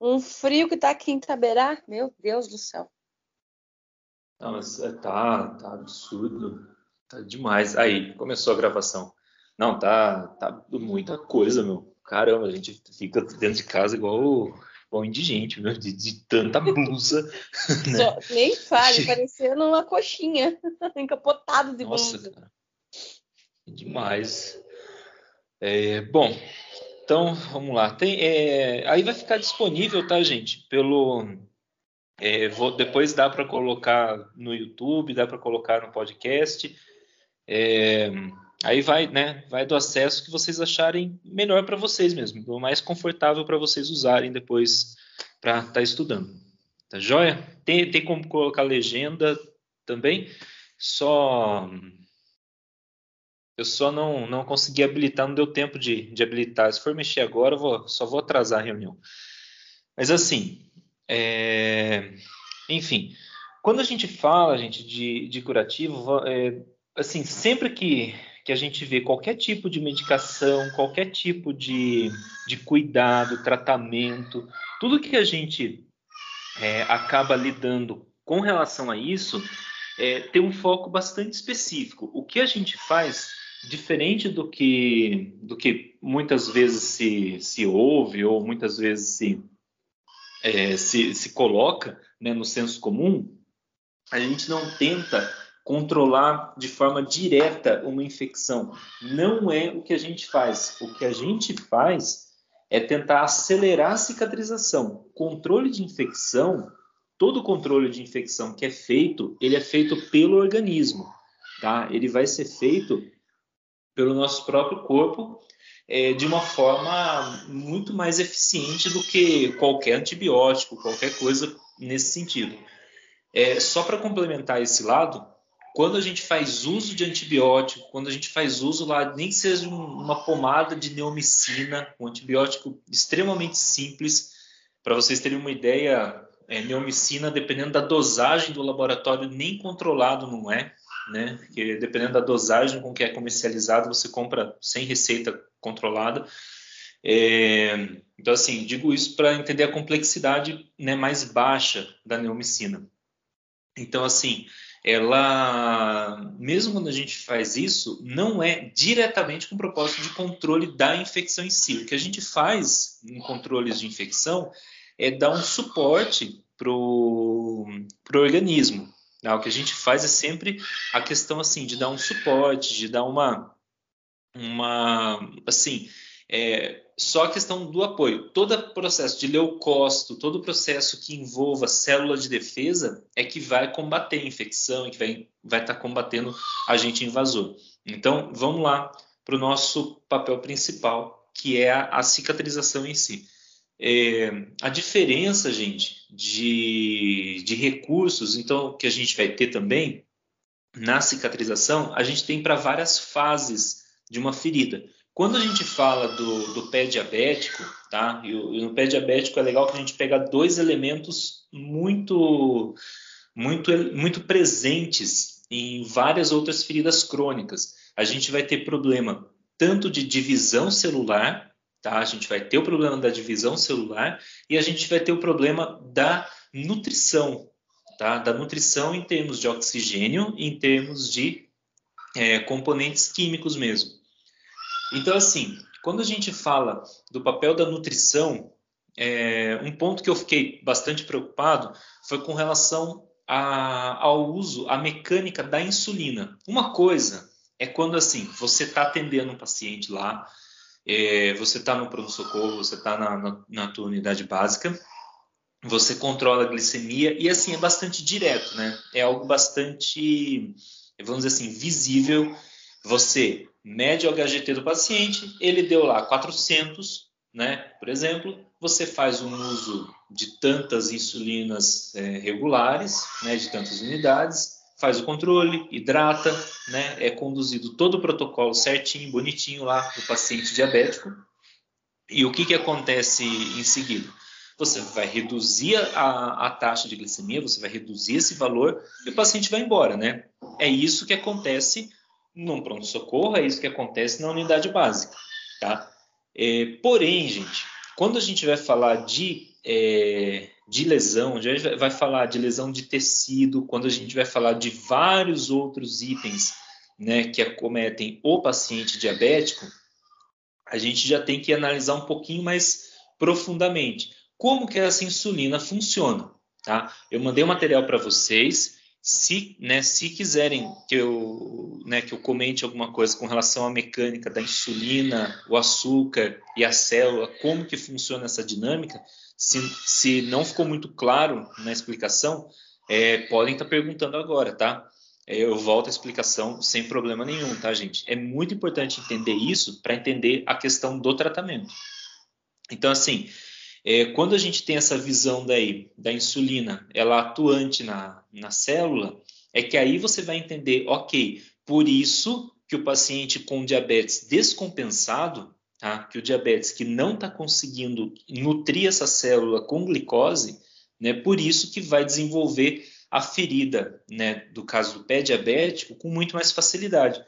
Um frio que tá aqui em Taberá, meu Deus do céu. Não, mas é, tá, tá absurdo. Tá demais. Aí, começou a gravação. Não, tá, tá muita coisa, meu. Caramba, a gente fica dentro de casa igual, igual indigente, meu, de, de tanta blusa. Né? Só, nem fale, parecendo uma coxinha, encapotado de Nossa, blusa. cara. Demais. É, bom, então vamos lá. Tem, é, aí vai ficar disponível, tá, gente? Pelo é, vou- depois dá para colocar no YouTube, dá para colocar no podcast. É, aí vai, né? Vai do acesso que vocês acharem melhor para vocês mesmo, o mais confortável para vocês usarem depois para estar estudando. Tá joia? Tem, tem como colocar legenda também. Só eu só não, não consegui habilitar, não deu tempo de, de habilitar. Se for mexer agora, eu vou, só vou atrasar a reunião. Mas assim, é, enfim, quando a gente fala, gente, de, de curativo, é, assim, sempre que, que a gente vê qualquer tipo de medicação, qualquer tipo de, de cuidado, tratamento, tudo que a gente é, acaba lidando com relação a isso, é, tem um foco bastante específico. O que a gente faz, diferente do que, do que muitas vezes se, se ouve ou muitas vezes se, é, se, se coloca né, no senso comum, a gente não tenta controlar de forma direta uma infecção. Não é o que a gente faz. O que a gente faz é tentar acelerar a cicatrização. Controle de infecção, todo controle de infecção que é feito, ele é feito pelo organismo, tá? Ele vai ser feito pelo nosso próprio corpo é, de uma forma muito mais eficiente do que qualquer antibiótico, qualquer coisa nesse sentido. É, só para complementar esse lado, quando a gente faz uso de antibiótico, quando a gente faz uso lá, nem que seja um- uma pomada de neomicina, um antibiótico extremamente simples, para vocês terem uma ideia, é, neomicina, dependendo da dosagem do laboratório, nem controlado não é, né? Porque dependendo da dosagem com que é comercializado, você compra sem receita controlada. É, então, assim, digo isso para entender a complexidade né, mais baixa da neomicina. Então, assim, ela, mesmo quando a gente faz isso, não é diretamente com o propósito de controle da infecção em si. O que a gente faz em controles de infecção é dar um suporte para o organismo. Né? O que a gente faz é sempre a questão assim de dar um suporte, de dar uma, uma assim, é, só a questão do apoio. Todo o processo de leucócito, todo o processo que envolva célula de defesa é que vai combater a infecção e que vai vai estar combatendo agente invasor. Então, vamos lá para o nosso papel principal, que é a, a cicatrização em si. É, a diferença, gente, de, de recursos, então, que a gente vai ter também na cicatrização, a gente tem para várias fases de uma ferida. Quando a gente fala do, do pé diabético, tá? E, e no pé diabético é legal que a gente pega dois elementos muito, muito, muito presentes em várias outras feridas crônicas. A gente vai ter problema tanto de divisão celular, tá? A gente vai ter o problema da divisão celular e a gente vai ter o problema da nutrição, tá? Da nutrição em termos de oxigênio, em termos de é, componentes químicos mesmo. Então, assim, quando a gente fala do papel da nutrição, é, um ponto que eu fiquei bastante preocupado foi com relação a- ao uso, à mecânica da insulina. Uma coisa é quando, assim, você está atendendo um paciente lá, é, você está no pronto-socorro, você está na, na, na tua unidade básica, você controla a glicemia e, assim, é bastante direto, né? É algo bastante, vamos dizer assim, visível. Você mede o HGT do paciente, ele deu lá 400, né? Por exemplo, você faz um uso de tantas insulinas é, regulares, né? De tantas unidades, faz o controle, hidrata, né? É conduzido todo o protocolo certinho, bonitinho lá do paciente diabético. E o que que acontece em seguida? Você vai reduzir a, a taxa de glicemia, você vai reduzir esse valor e o paciente vai embora, né? É isso que acontece num pronto-socorro, é isso que acontece na unidade básica, tá? É, porém, gente, quando a gente vai falar de é, de lesão, a gente vai falar de lesão de tecido, quando a gente vai falar de vários outros itens né, que acometem o paciente diabético, a gente já tem que analisar um pouquinho mais profundamente como que essa insulina funciona. Tá? Eu mandei um material para vocês. Se, né, se quiserem que eu, né, que eu comente alguma coisa com relação à mecânica da insulina, o açúcar e a célula, como que funciona essa dinâmica, se, se não ficou muito claro na explicação, é, podem estar tá perguntando agora, tá? É, eu volto à explicação sem problema nenhum, tá, gente? É muito importante entender isso para entender a questão do tratamento. Então, assim, é, quando a gente tem essa visão daí da insulina, ela atuante na, na célula, é que aí você vai entender, ok, por isso que o paciente com diabetes descompensado, tá? que o diabetes que não está conseguindo nutrir essa célula com glicose, né? por isso que vai desenvolver a ferida, né? do caso do pé diabético, com muito mais facilidade.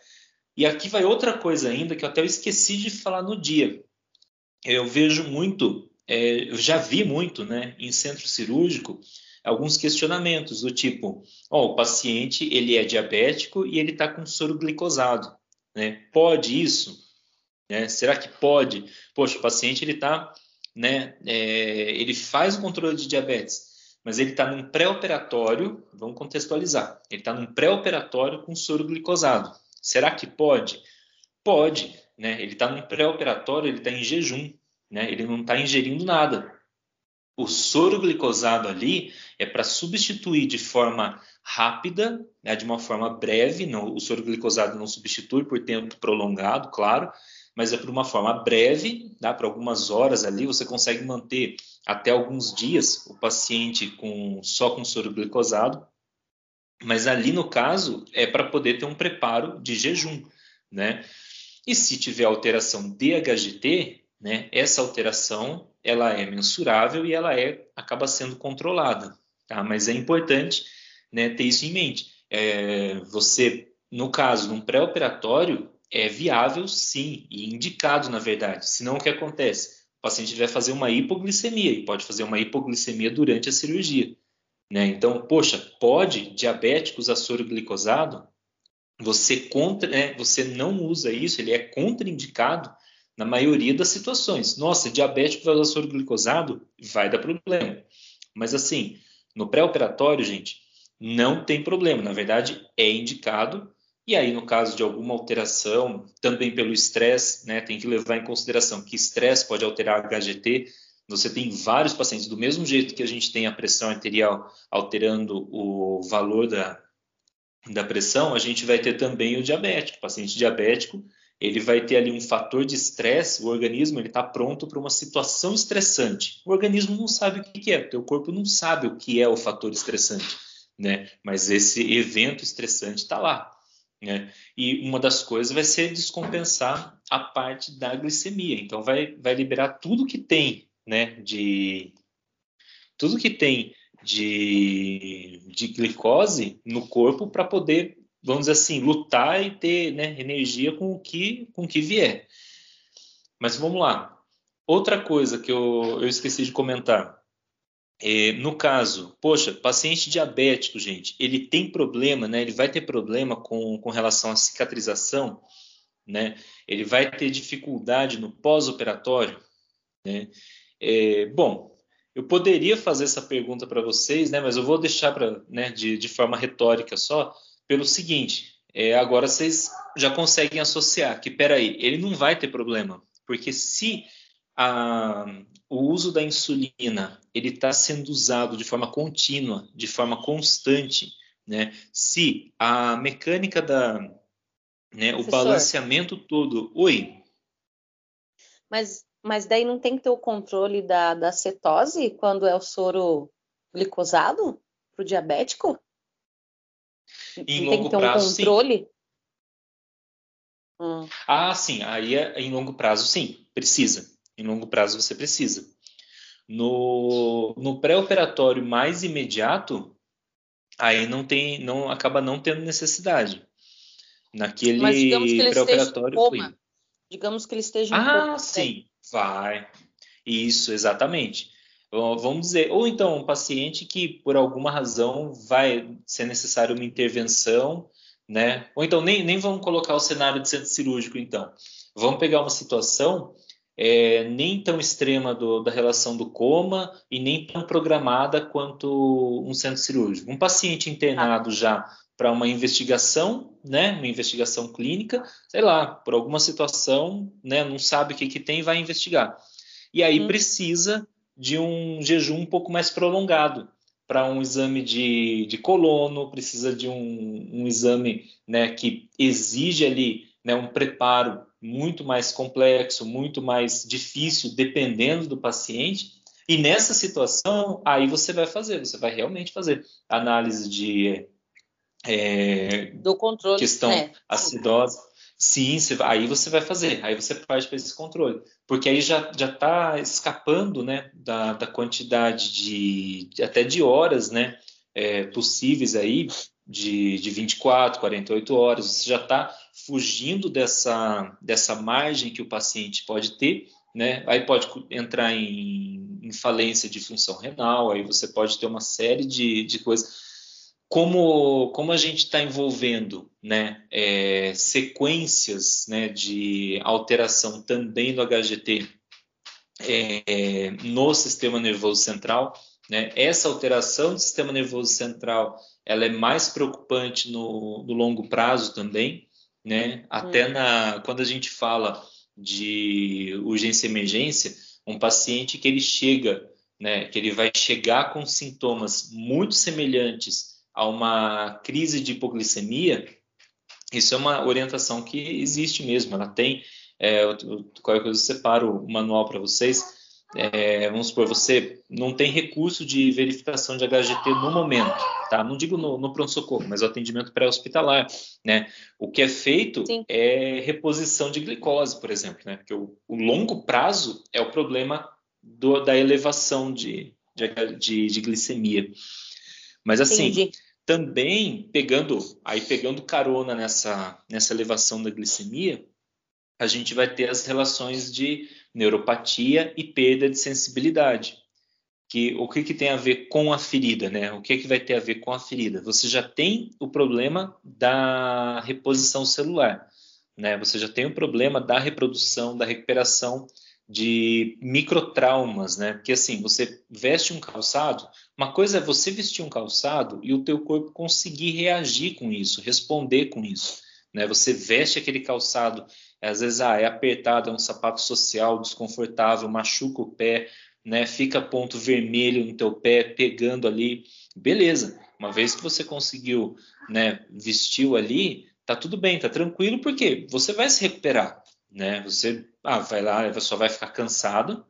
E aqui vai outra coisa ainda que eu até esqueci de falar no dia. Eu vejo muito é, eu já vi muito né, em centro cirúrgico alguns questionamentos do tipo, oh, o paciente ele é diabético e ele está com soro glicosado, né? Pode isso? Né? Será que pode? Poxa, o paciente ele está, né? É, ele faz o controle de diabetes, mas ele está num pré-operatório, vamos contextualizar, ele está num pré-operatório com soro glicosado. Será que pode? Pode, né? Ele está num pré-operatório, ele está em jejum, né? Ele não está ingerindo nada. O soro glicosado ali é para substituir de forma rápida, né, de uma forma breve. Não, o soro glicosado não substitui por tempo prolongado, claro, mas é por uma forma breve, tá? para algumas horas ali, você consegue manter até alguns dias o paciente com só com soro glicosado. Mas ali no caso é para poder ter um preparo de jejum, né? E se tiver alteração DHGT, né, essa alteração ela é mensurável e ela é acaba sendo controlada, tá? Mas é importante né, ter isso em mente. É, você, no caso, num pré-operatório, é viável sim e indicado, na verdade. Senão, o que acontece? O paciente vai fazer uma hipoglicemia e pode fazer uma hipoglicemia durante a cirurgia. Né? Então, poxa, pode diabético usar soro glicosado? Você, contra, né, você não usa isso, ele é contraindicado na maioria das situações. Nossa, diabético vai usar soro glicosado? Vai dar problema. Mas assim, no pré-operatório, gente, não tem problema. Na verdade, é indicado. E aí, no caso de alguma alteração, também pelo estresse, né, tem que levar em consideração que estresse pode alterar HGT. Você tem vários pacientes, do mesmo jeito que a gente tem a pressão arterial alterando o valor da, da pressão, a gente vai ter também o diabético. Paciente diabético ele vai ter ali um fator de estresse, o organismo ele está pronto para uma situação estressante. O organismo não sabe o que é, o teu corpo não sabe o que é o fator estressante, né? Mas esse evento estressante está lá, né? E uma das coisas vai ser descompensar a parte da glicemia. Então vai, vai liberar tudo que tem, né? De tudo que tem de, de glicose no corpo para poder vamos dizer assim, lutar e ter né, energia com o que com o que vier. Mas vamos lá. Outra coisa que eu, eu esqueci de comentar. É, no caso, poxa, paciente diabético, gente, ele tem problema, né? Ele vai ter problema com, com relação à cicatrização, né? Ele vai ter dificuldade no pós-operatório, né? É, bom, eu poderia fazer essa pergunta para vocês, né? Mas eu vou deixar para, né, de, de forma retórica só pelo seguinte: é, agora vocês já conseguem associar que, peraí, ele não vai ter problema, porque se a, o uso da insulina ele está sendo usado de forma contínua, de forma constante, né? Se a mecânica da, né, o balanceamento todo, oi. Mas, mas daí não tem que ter o controle da, da cetose quando é o soro glicosado para o diabético? Em longo tem que ter prazo, um controle? Hum. Ah, sim. Aí é, em longo prazo, sim, precisa. Em longo prazo você precisa. No, no pré-operatório mais imediato, aí não tem, não acaba não tendo necessidade. Naquele pré-operatório. Digamos que ele esteja em Ah, coma, sim, vai. Isso, exatamente. Vamos dizer, ou então um paciente que por alguma razão vai ser necessário uma intervenção, né? Ou então nem, nem vamos colocar o cenário de centro cirúrgico, então. Vamos pegar uma situação é, nem tão extrema do, da relação do coma e nem tão programada quanto um centro cirúrgico. Um paciente internado já para uma investigação, né, uma investigação clínica, sei lá, por alguma situação, né, não sabe o que, que tem, vai investigar. E aí hum. precisa de um jejum um pouco mais prolongado para um exame de, de colono, precisa de um, um exame né, que exige ali né, um preparo muito mais complexo, muito mais difícil, dependendo do paciente. E nessa situação, aí você vai fazer, você vai realmente fazer análise de é, do controle, questão né? acidosa. Sim, aí você vai fazer, aí você parte para esse controle, porque aí já está escapando, né, da, da quantidade de, de, até de horas, né, é, possíveis aí de, de 24, 48 horas, você já está fugindo dessa dessa margem que o paciente pode ter, né, aí pode entrar em, em falência de função renal, aí você pode ter uma série de, de coisas como, como a gente está envolvendo né, é, sequências né, de alteração também do HGT é, no sistema nervoso central, né, essa alteração do sistema nervoso central ela é mais preocupante no, no longo prazo também, né, até hum. na, quando a gente fala de urgência e emergência, um paciente que ele chega, né, que ele vai chegar com sintomas muito semelhantes a uma crise de hipoglicemia, isso é uma orientação que existe mesmo. Ela tem, é, qualquer coisa eu separo o manual para vocês. É, vamos supor, você não tem recurso de verificação de HGT no momento, tá? Não digo no, no pronto-socorro, mas o atendimento pré-hospitalar, né? O que é feito Sim. é reposição de glicose, por exemplo, né? Porque o, o longo prazo é o problema do, da elevação de, de, de, de glicemia. Mas assim, Entendi. também pegando, aí pegando carona nessa, nessa elevação da glicemia, a gente vai ter as relações de neuropatia e perda de sensibilidade. Que, o que, que tem a ver com a ferida, né? O que, que vai ter a ver com a ferida? Você já tem o problema da reposição celular, né? Você já tem o problema da reprodução, da recuperação de microtraumas, né? Porque assim, você veste um calçado, uma coisa é você vestir um calçado e o teu corpo conseguir reagir com isso, responder com isso, né? Você veste aquele calçado, às vezes ah, é apertado, é um sapato social, desconfortável, machuca o pé, né? Fica ponto vermelho no teu pé, pegando ali, beleza? Uma vez que você conseguiu, né, vestiu ali, tá tudo bem, tá tranquilo, porque você vai se recuperar, né? Você ah, vai lá, só vai ficar cansado,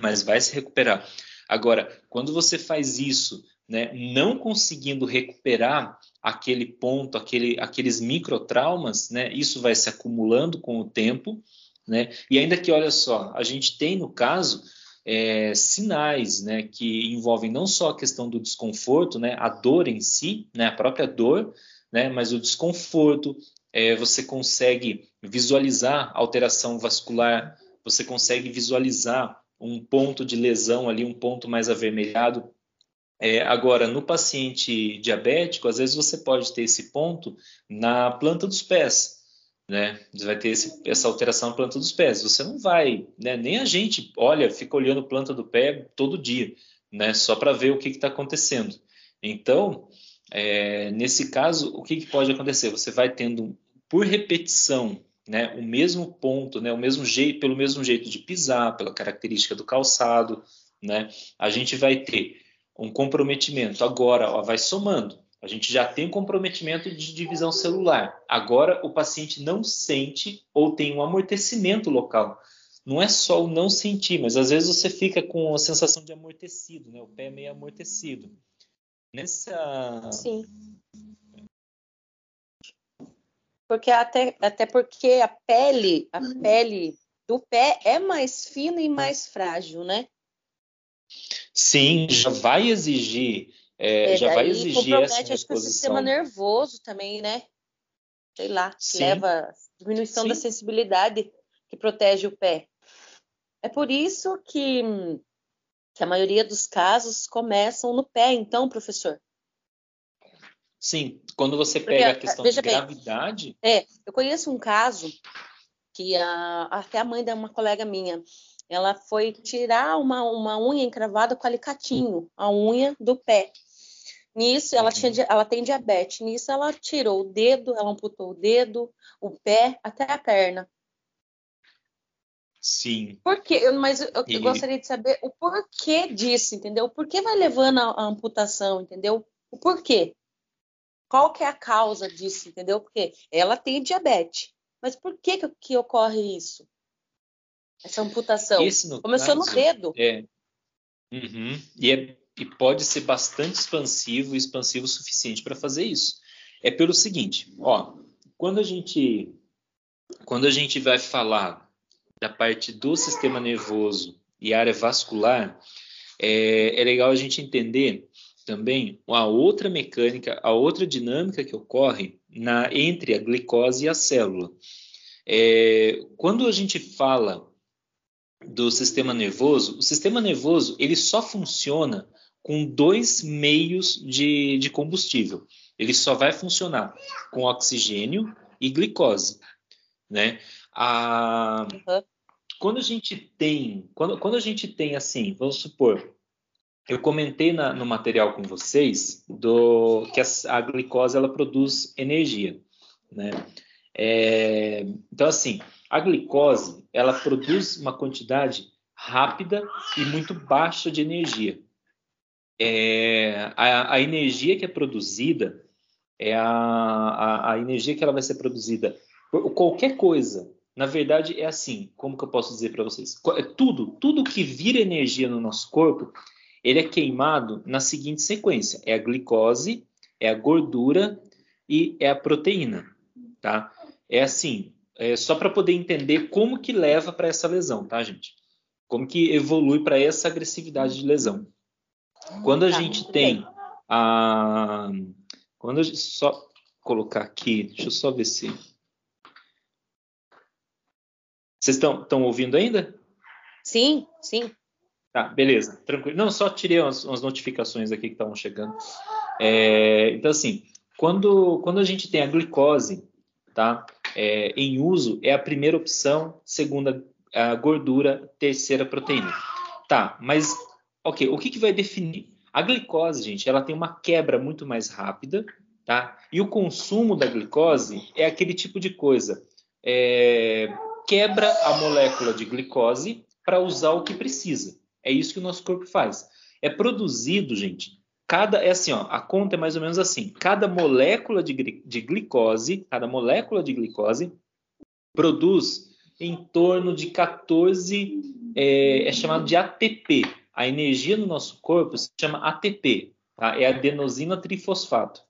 mas vai se recuperar. Agora, quando você faz isso, né, não conseguindo recuperar aquele ponto, aquele, aqueles microtraumas, né, isso vai se acumulando com o tempo, né? E ainda que, olha só, a gente tem no caso é, sinais, né, que envolvem não só a questão do desconforto, né, a dor em si, né, a própria dor, né, mas o desconforto, é, você consegue visualizar alteração vascular, você consegue visualizar um ponto de lesão ali, um ponto mais avermelhado. É, agora, no paciente diabético, às vezes você pode ter esse ponto na planta dos pés, né? Você vai ter esse, essa alteração na planta dos pés. Você não vai, né? Nem a gente, olha, fica olhando planta do pé todo dia, né? Só para ver o que está acontecendo. Então, é, nesse caso, o que, que, pode acontecer? Você vai tendo, por repetição, né, o mesmo ponto, né, o mesmo jeito, pelo mesmo jeito de pisar, pela característica do calçado, né, a gente vai ter um comprometimento. Agora, ó, vai somando. A gente já tem um comprometimento de divisão celular. Agora, o paciente não sente ou tem um amortecimento local. Não é só o não sentir, mas às vezes você fica com a sensação de amortecido, né? O pé meio amortecido. Nessa. Sim. Porque até, até porque a pele, a pele do pé é mais fina e mais frágil, né? Sim, já vai exigir, é, é, já vai exigir essa reposição. acho que o sistema nervoso também, né? Sei lá, leva diminuição Sim. da sensibilidade que protege o pé. É por isso que Que a maioria dos casos começam no pé, então, professor. Sim, quando você pega Porque, a questão de gravidade. Bem, é, eu conheço um caso que a, até a mãe de uma colega minha, ela foi tirar uma, uma unha encravada com alicatinho, a unha do pé. Nisso, ela, tinha, ela tem diabetes. Nisso, ela tirou o dedo, ela amputou o dedo, o pé, até a perna. Sim. Por quê? Eu, mas eu, eu, gostaria de saber o porquê disso, entendeu? Por que vai levando a, a, amputação, entendeu? O porquê? Qual que é a causa disso, entendeu? Porque ela tem diabetes. Mas por que que, que ocorre isso? Essa amputação? Esse, Começou caso, no dedo. É. Uhum. E é e pode ser bastante expansivo expansivo o suficiente para fazer isso. É pelo seguinte, ó, quando a gente quando a gente vai falar da parte do sistema nervoso e área vascular, é, é legal a gente entender também a outra mecânica, a outra dinâmica que ocorre na, entre a glicose e a célula. É, quando a gente fala do sistema nervoso, o sistema nervoso ele só funciona com dois meios de, de combustível. Ele só vai funcionar com oxigênio e glicose, né? A, uhum. Quando a gente tem, quando, quando a gente tem assim, vamos supor, eu comentei na, no material com vocês do que a, a glicose ela produz energia, né? É, então assim, a glicose ela produz uma quantidade rápida e muito baixa de energia é, a, a, energia que é produzida é a, a, a, energia que ela vai ser produzida por qualquer coisa. Na verdade, é assim, como que eu posso dizer para vocês? É tudo, tudo que vira energia no nosso corpo, ele é queimado na seguinte sequência: é a glicose, é a gordura e é a proteína, tá? É assim, é só para poder entender como que leva para essa lesão, tá, gente? Como que evolui para essa agressividade de lesão. Quando a tá, gente tem a. Quando a gente, só colocar aqui, deixa eu só ver se. Vocês estão ouvindo ainda? Sim, sim. Tá, beleza, tranquilo. Não, só tirei umas, umas notificações aqui que estavam chegando. É, então, assim, quando, quando a gente tem a glicose tá, é, em uso, é a primeira opção, segunda a gordura, terceira proteína. Tá, mas Ok, o que, que vai definir? A glicose, gente, ela tem uma quebra muito mais rápida, tá? E o consumo da glicose é aquele tipo de coisa. É, quebra a molécula de glicose para usar o que precisa. É isso que o nosso corpo faz. É produzido, gente. Cada é assim, ó, a conta é mais ou menos assim. Cada molécula de, de glicose, cada molécula de glicose produz em torno de 14, é, é chamado de ATP, a energia no nosso corpo se chama ATP, tá? é adenosina trifosfato.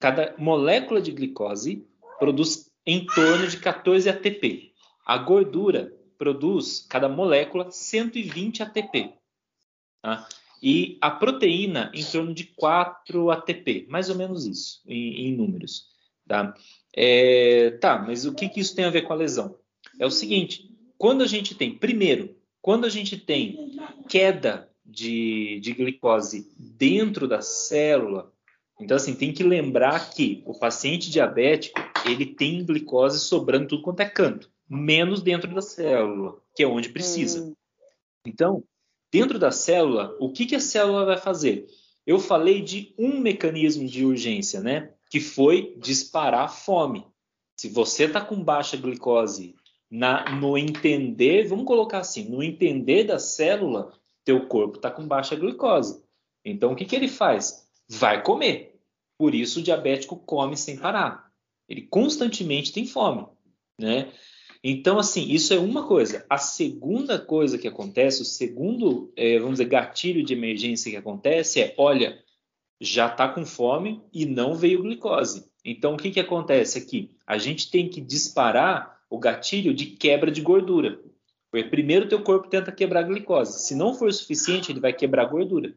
Cada molécula de glicose produz em torno de 14 ATP. A gordura produz, cada molécula, 120 ATP. Tá? E a proteína em torno de 4 ATP, mais ou menos isso, em, em números. Tá? É, tá, mas o que, que isso tem a ver com a lesão? É o seguinte: quando a gente tem, primeiro, quando a gente tem queda de, de glicose dentro da célula, então assim, tem que lembrar que o paciente diabético, ele tem glicose sobrando tudo quanto é canto, menos dentro da célula, que é onde precisa. Hum. Então, dentro da célula, o que, que a célula vai fazer? Eu falei de um mecanismo de urgência, né? Que foi disparar a fome. Se você está com baixa glicose na, no entender, vamos colocar assim, no entender da célula, teu corpo está com baixa glicose. Então, o que, que ele faz? Vai comer. Por isso, o diabético come sem parar. Ele constantemente tem fome, né? Então, assim, isso é uma coisa. A segunda coisa que acontece, o segundo, é, vamos dizer, gatilho de emergência que acontece é, olha, já está com fome e não veio glicose. Então, o que, que acontece aqui? A gente tem que disparar o gatilho de quebra de gordura. Porque primeiro teu corpo tenta quebrar a glicose. Se não for suficiente, ele vai quebrar a gordura.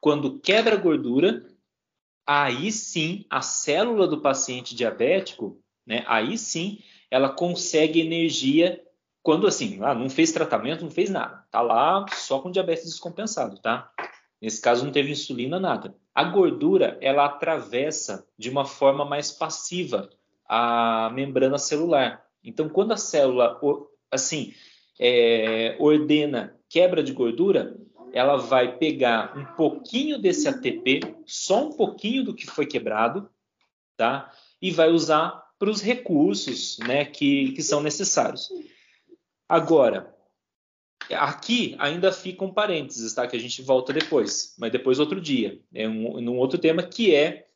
Quando quebra a gordura, aí sim a célula do paciente diabético, né, aí sim ela consegue energia quando assim, ah, não fez tratamento, não fez nada, tá lá só com diabetes descompensado, tá? Nesse caso não teve insulina, nada. A gordura, ela atravessa de uma forma mais passiva a membrana celular. Então, quando a célula, assim, é, ordena quebra de gordura, ela vai pegar um pouquinho desse ATP, só um pouquinho do que foi quebrado, tá? E vai usar para os recursos, né, que, que são necessários. Agora, aqui ainda fica um parênteses, tá? Que a gente volta depois, mas depois outro dia, é um, num outro tema que é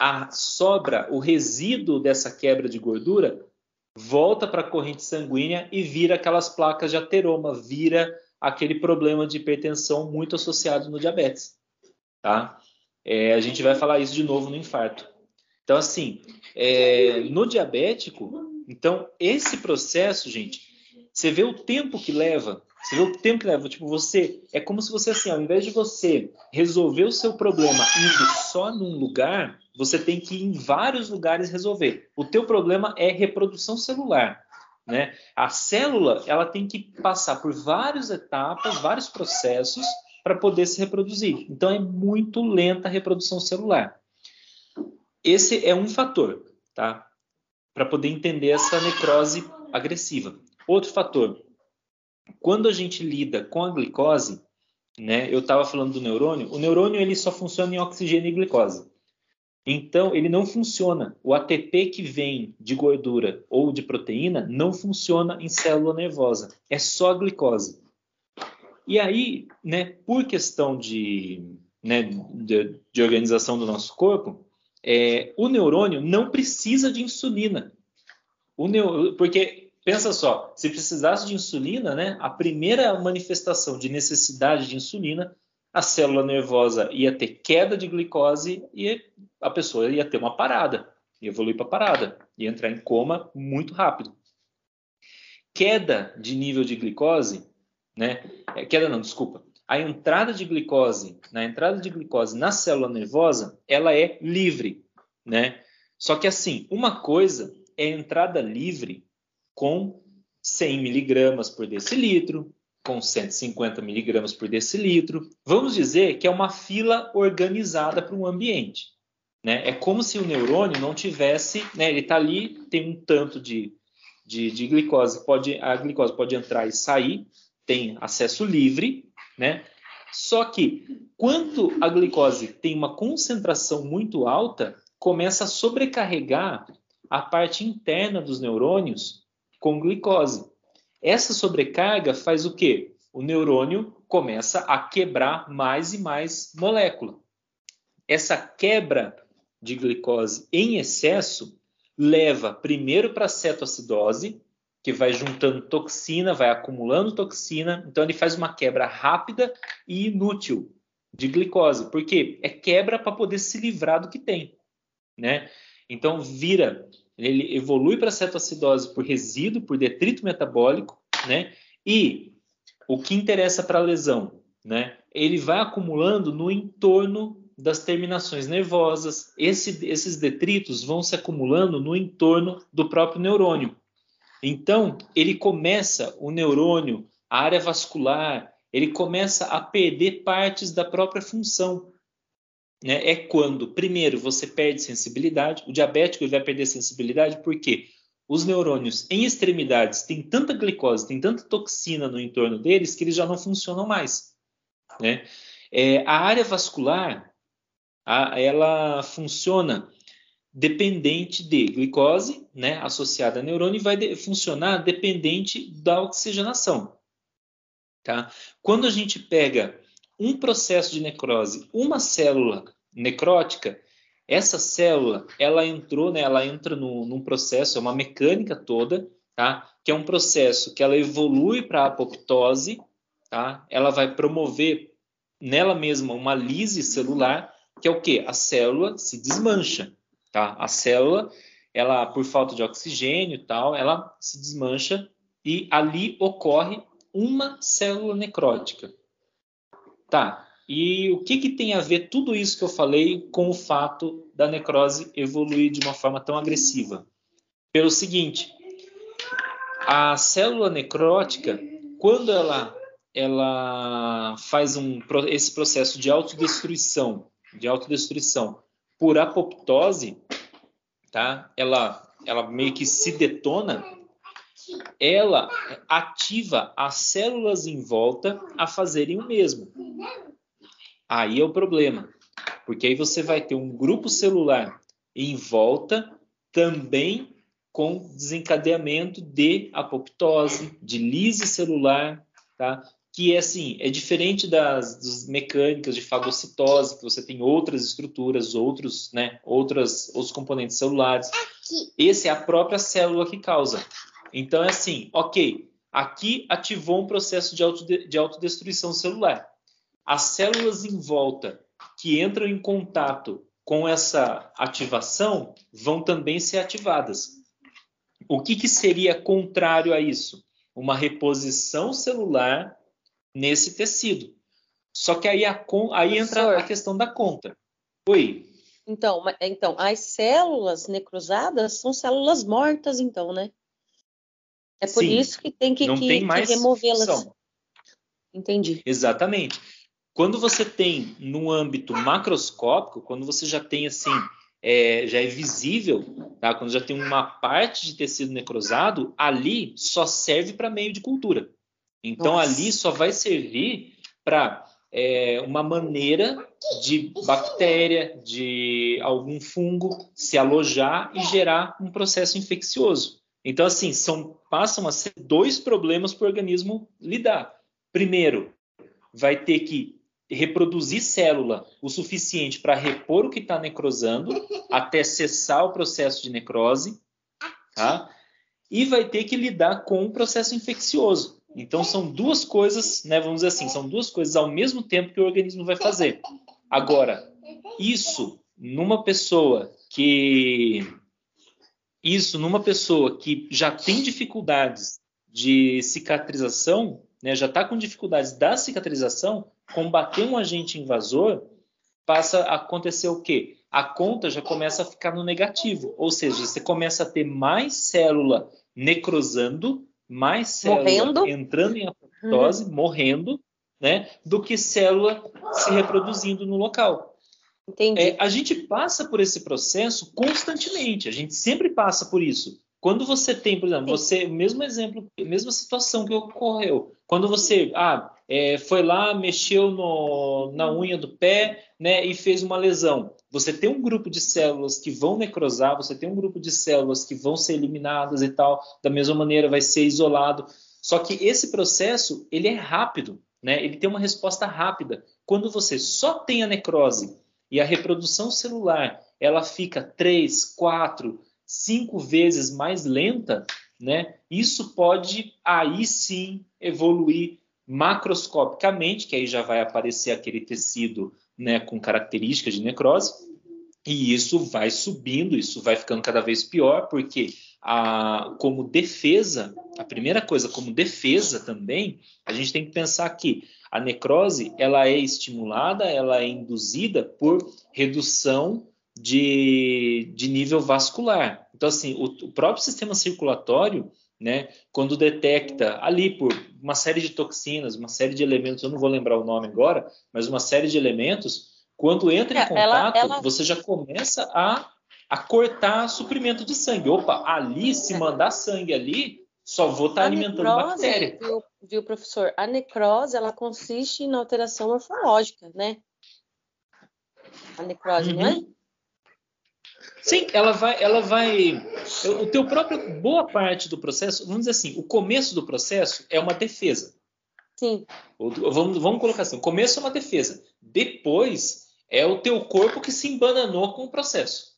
a sobra, o resíduo dessa quebra de gordura volta para a corrente sanguínea e vira aquelas placas de ateroma, vira aquele problema de hipertensão muito associado no diabetes, tá? É, a gente vai falar isso de novo no infarto. Então, assim, é, no diabético, então, esse processo, gente, você vê o tempo que leva, você vê o tempo que leva, tipo, você, é como se você, assim, ao invés de você resolver o seu problema indo só num lugar, você tem que ir em vários lugares resolver. O teu problema é reprodução celular. Né? A célula ela tem que passar por várias etapas, vários processos para poder se reproduzir. Então é muito lenta a reprodução celular. Esse é um fator, tá? Para poder entender essa necrose agressiva. Outro fator, quando a gente lida com a glicose, né? Eu estava falando do neurônio. O neurônio ele só funciona em oxigênio e glicose. Então, ele não funciona. O ATP que vem de gordura ou de proteína não funciona em célula nervosa. É só a glicose. E aí, né, por questão de, né, de, de organização do nosso corpo, é, o neurônio não precisa de insulina. Neo, porque, pensa só, se precisasse de insulina, né, a primeira manifestação de necessidade de insulina a célula nervosa ia ter queda de glicose e a pessoa ia ter uma parada, ia evoluir para parada, ia entrar em coma muito rápido. Queda de nível de glicose, né? É, queda não, desculpa. A entrada de glicose, na entrada de glicose na célula nervosa, ela é livre, né? Só que assim, uma coisa é entrada livre com 100 miligramas por decilitro, com 150 miligramas por decilitro. Vamos dizer que é uma fila organizada para um ambiente. Né? É como se o neurônio não tivesse, né? ele está ali, tem um tanto de, de, de, glicose, pode, a glicose pode entrar e sair, tem acesso livre, né? Só que quando a glicose tem uma concentração muito alta, começa a sobrecarregar a parte interna dos neurônios com glicose. Essa sobrecarga faz o quê? O neurônio começa a quebrar mais e mais molécula. Essa quebra de glicose em excesso leva primeiro para a cetoacidose, que vai juntando toxina, vai acumulando toxina, então ele faz uma quebra rápida e inútil de glicose, porque é quebra para poder se livrar do que tem, né? Então vira ele evolui para cetoacidose por resíduo, por detrito metabólico, né? E o que interessa para a lesão, né? Ele vai acumulando no entorno das terminações nervosas. Esse, esses detritos vão se acumulando no entorno do próprio neurônio. Então, ele começa, o neurônio, a área vascular, ele começa a perder partes da própria função né, é quando, primeiro, você perde sensibilidade. O diabético vai perder sensibilidade porque os neurônios em extremidades têm tanta glicose, têm tanta toxina no entorno deles que eles já não funcionam mais. Né? É, a área vascular, a, ela funciona dependente de glicose, né, associada a neurônio, e vai de, funcionar dependente da oxigenação. Tá? Quando a gente pega um processo de necrose, uma célula necrótica, essa célula, ela entrou, né, ela entra no, num processo, é uma mecânica toda, tá? Que é um processo que ela evolui para a apoptose, tá? Ela vai promover nela mesma uma lise celular, que é o que? A célula se desmancha, tá? A célula, ela por falta de oxigênio e tal, ela se desmancha e ali ocorre uma célula necrótica, Tá. E o que, que tem a ver tudo isso que eu falei com o fato da necrose evoluir de uma forma tão agressiva? Pelo seguinte, A célula necrótica, quando ela, ela faz um, esse processo de autodestruição, de autodestruição por apoptose, tá? Ela, ela meio que se detona, ela ativa as células em volta a fazerem o mesmo. Aí é o problema, porque aí você vai ter um grupo celular em volta também com desencadeamento de apoptose, de lise celular, tá? Que é assim, é diferente das, das, mecânicas de fagocitose, que você tem outras estruturas, outros, né, outras, outros componentes celulares. Aqui. Esse é a própria célula que causa. Então é assim, ok, aqui ativou um processo de, autode de autodestruição celular. As células em volta que entram em contato com essa ativação vão também ser ativadas. O que, que seria contrário a isso? Uma reposição celular nesse tecido. Só que aí, a, aí entra a questão da conta. Oi. Então, então, as células necrosadas são células mortas, então, né? É por Sim, isso que tem que, que, que removê-las. Entendi. Exatamente. Quando você tem no âmbito macroscópico, quando você já tem assim, é, já é visível, tá? quando já tem uma parte de tecido necrosado, ali só serve para meio de cultura. Então Nossa. ali só vai servir para é, uma maneira de bactéria, de algum fungo se alojar e gerar um processo infeccioso. Então, assim, são, passam a ser dois problemas para o organismo lidar. Primeiro, vai ter que reproduzir célula o suficiente para repor o que está necrosando até cessar o processo de necrose, tá? E vai ter que lidar com o processo infeccioso. Então são duas coisas, né, vamos dizer assim, são duas coisas ao mesmo tempo que o organismo vai fazer. Agora, isso numa pessoa que isso numa pessoa que já tem dificuldades de cicatrização, né, já está com dificuldades da cicatrização, combater um agente invasor passa a acontecer o quê? A conta já começa a ficar no negativo, ou seja, você começa a ter mais célula necrosando mais célula morrendo. entrando em apoptose, uhum. morrendo, né, do que célula se reproduzindo no local. Entendi. É, a gente passa por esse processo constantemente, a gente sempre passa por isso. Quando você tem, por exemplo, você, mesmo exemplo, mesma situação que ocorreu, quando você ah, é, foi lá, mexeu no, na unha do pé né, e fez uma lesão, você tem um grupo de células que vão necrosar, você tem um grupo de células que vão ser eliminadas e tal, da mesma maneira vai ser isolado. Só que esse processo, ele é rápido, né? Ele tem uma resposta rápida. Quando você só tem a necrose e a reprodução celular, ela fica três, quatro, cinco vezes mais lenta, né? Isso pode aí sim evoluir macroscopicamente, que aí já vai aparecer aquele tecido né, com características de necrose, e isso vai subindo, isso vai ficando cada vez pior, porque a, como defesa, a primeira coisa, como defesa também, a gente tem que pensar que a necrose ela é estimulada, ela é induzida por redução de, de nível vascular. Então, assim, o, o próprio sistema circulatório né? Quando detecta ali por uma série de toxinas, uma série de elementos, eu não vou lembrar o nome agora, mas uma série de elementos, quando entra em contato, ela, ela... você já começa a, a cortar suprimento de sangue. Opa, ali, se mandar sangue ali, só vou estar tá alimentando necrose, bactéria. Viu, viu, professor? A necrose, ela consiste na alteração morfológica, né? A necrose, uhum. não é? Sim, ela vai, ela vai. O teu próprio boa parte do processo, vamos dizer assim, o começo do processo é uma defesa. Sim. Vamos, vamos colocar assim, o começo é uma defesa. Depois é o teu corpo que se embananou com o processo.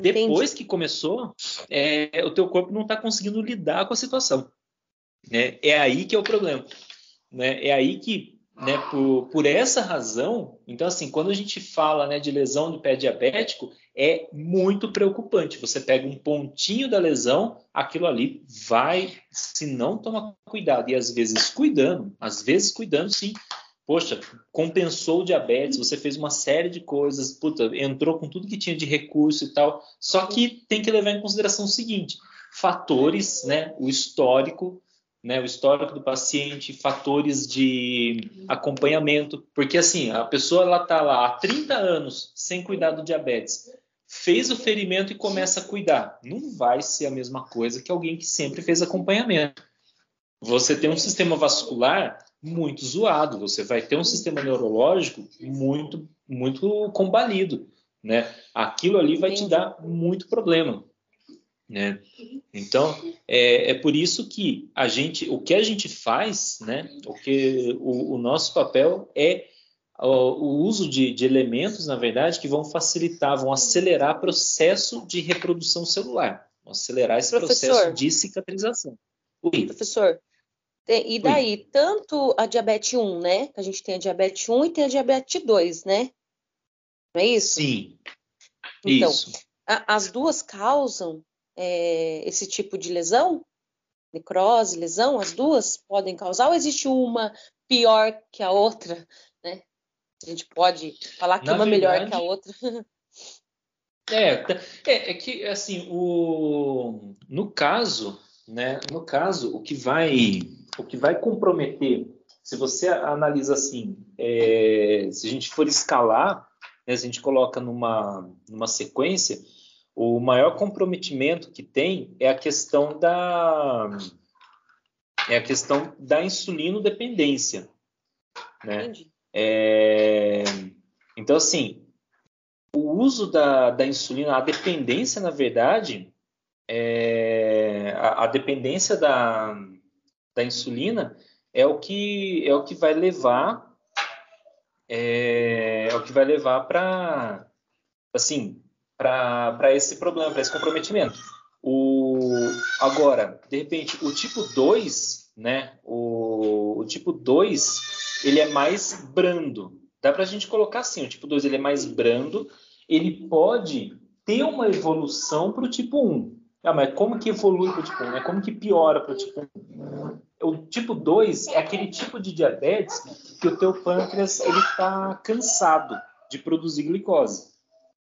Depois Entendi. que começou, é, o teu corpo não está conseguindo lidar com a situação. Né? É aí que é o problema. Né? É aí que né, por, por essa razão, então assim, quando a gente fala né, de lesão do pé diabético, é muito preocupante. Você pega um pontinho da lesão, aquilo ali vai, se não tomar cuidado, e às vezes cuidando, às vezes cuidando sim, poxa, compensou o diabetes, você fez uma série de coisas, puta, entrou com tudo que tinha de recurso e tal, só que tem que levar em consideração o seguinte, fatores, né, o histórico, né, o histórico do paciente, fatores de acompanhamento, porque assim, a pessoa ela tá lá há 30 anos sem cuidar do diabetes, fez o ferimento e começa a cuidar. Não vai ser a mesma coisa que alguém que sempre fez acompanhamento. Você tem um sistema vascular muito zoado, você vai ter um sistema neurológico muito muito combalido, né? Aquilo ali vai te dar muito problema. Né? Então é, é, por isso que a gente, o que a gente faz, né? O que o, o nosso papel é o, uso de, de, elementos, na verdade, que vão facilitar, vão acelerar o processo de reprodução celular, vão acelerar esse Professor, processo de cicatrização. Oi. Professor, e daí, Oi. tanto a diabetes 1, né? A gente tem a diabetes 1 e tem a diabetes 2, né? Não é isso? Sim. Então, isso. A, as duas causam é, esse tipo de lesão? Necrose, lesão, as duas podem causar ou existe uma pior que a outra, né? A gente pode falar que Na uma verdade, melhor que a outra. É, é, é, que assim, o, no caso, né? No caso, o que vai, o que vai comprometer, se você analisa assim, é, se a gente for escalar, né, se a gente coloca numa, numa sequência, o maior comprometimento que tem é a questão da é a questão da insulino-dependência, né? É, então, assim, o uso da, da insulina, a dependência, na verdade, é, a, a, dependência da, da insulina é o que é o que vai levar é, é o que vai levar para assim para esse problema, para esse comprometimento. O, agora, de repente, o tipo 2, né? O, o tipo 2, ele é mais brando. Dá para a gente colocar assim, o tipo 2 ele é mais brando, ele pode ter uma evolução para o tipo 1. Ah, mas como que evolui para o tipo 1? É como que piora para o tipo 1? O tipo 2 é aquele tipo de diabetes que o teu pâncreas ele está cansado de produzir glicose,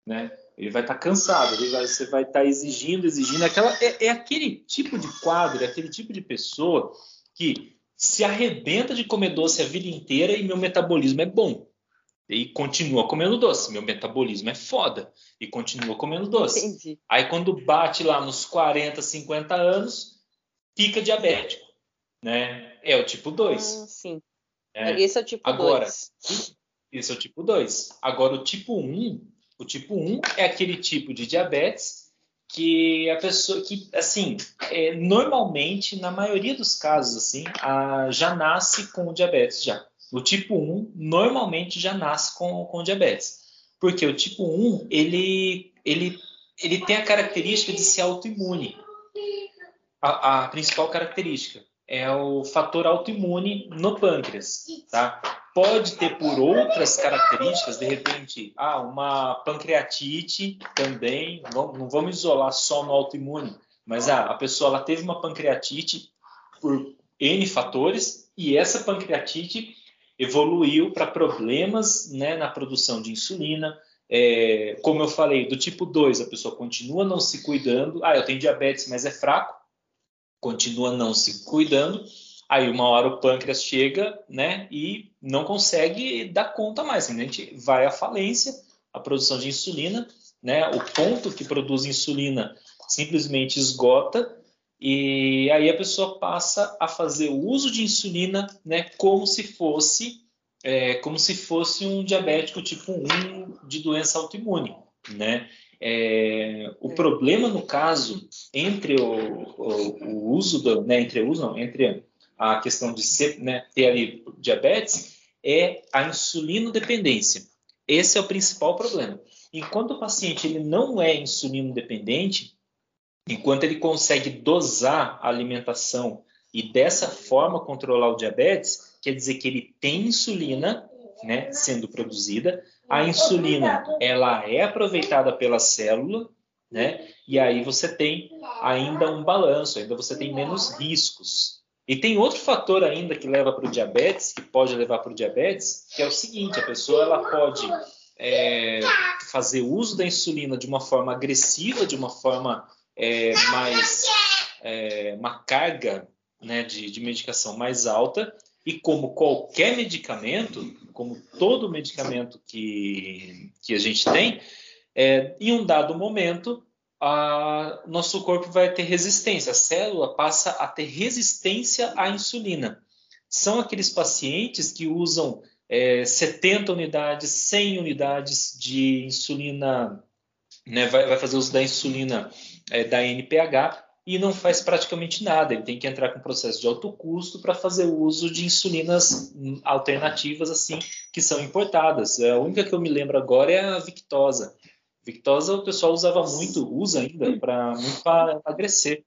né? Ele vai estar tá cansado, ele vai, você vai estar tá exigindo, exigindo. Aquela, é, é, aquele tipo de quadro, é aquele tipo de pessoa que se arrebenta de comer doce a vida inteira e meu metabolismo é bom. E continua comendo doce. Meu metabolismo é foda. E continua comendo doce. Entendi. Aí quando bate lá nos 40, 50 anos, fica diabético. Né? É o tipo 2. Ah, sim. É. Esse é o tipo Agora, 2. Esse é o tipo 2. Agora, o tipo 1, um, o tipo 1 é aquele tipo de diabetes que a pessoa que, assim, é, normalmente, na maioria dos casos, assim, a, já nasce com diabetes já. O tipo 1 normalmente já nasce com, com diabetes. Porque o tipo 1, ele, ele, ele tem a característica de ser autoimune. A, a principal característica é o fator autoimune no pâncreas, tá? Pode ter por outras características, de repente, ah, uma pancreatite também, não, vamos isolar só no autoimune, mas ah, a pessoa ela teve uma pancreatite por N fatores e essa pancreatite evoluiu para problemas né, na produção de insulina. É, como eu falei, do tipo 2, a pessoa continua não se cuidando. Ah, eu tenho diabetes, mas é fraco. Continua não se cuidando Aí uma hora o pâncreas chega, né, e não consegue dar conta mais. A gente vai à falência, a produção de insulina, né, o ponto que produz insulina simplesmente esgota e aí a pessoa passa a fazer o uso de insulina, né, como se fosse é, como se fosse um diabético tipo 1 de doença autoimune, né? É, o problema no caso entre o, o, o uso do, né, entre o uso não, entre a questão de ser, né, ter ali diabetes é a insulino-dependência. Esse é o principal problema. Enquanto o paciente ele não é insulino dependente, enquanto ele consegue dosar a alimentação e dessa forma controlar o diabetes, quer dizer que ele tem insulina né, sendo produzida, a insulina ela é aproveitada pela célula, né, e aí você tem ainda um balanço, ainda você tem menos riscos. E tem outro fator ainda que leva para o diabetes, que pode levar para o diabetes, que é o seguinte: a pessoa ela pode é, fazer uso da insulina de uma forma agressiva, de uma forma é, mais é, uma carga né, de, de medicação mais alta e como qualquer medicamento, como todo medicamento que, que a gente tem, é, em um dado momento, a, nosso corpo vai ter resistência, a célula passa a ter resistência à insulina. São aqueles pacientes que usam é, 70 unidades, 100 unidades de insulina, né, vai, vai, fazer uso da insulina é, da NPH e não faz praticamente nada. Ele tem que entrar com processo de alto custo para fazer uso de insulinas alternativas assim que são importadas. A única que eu me lembro agora é a Victosa. Victosa o pessoal usava muito, usa ainda para emagrecer,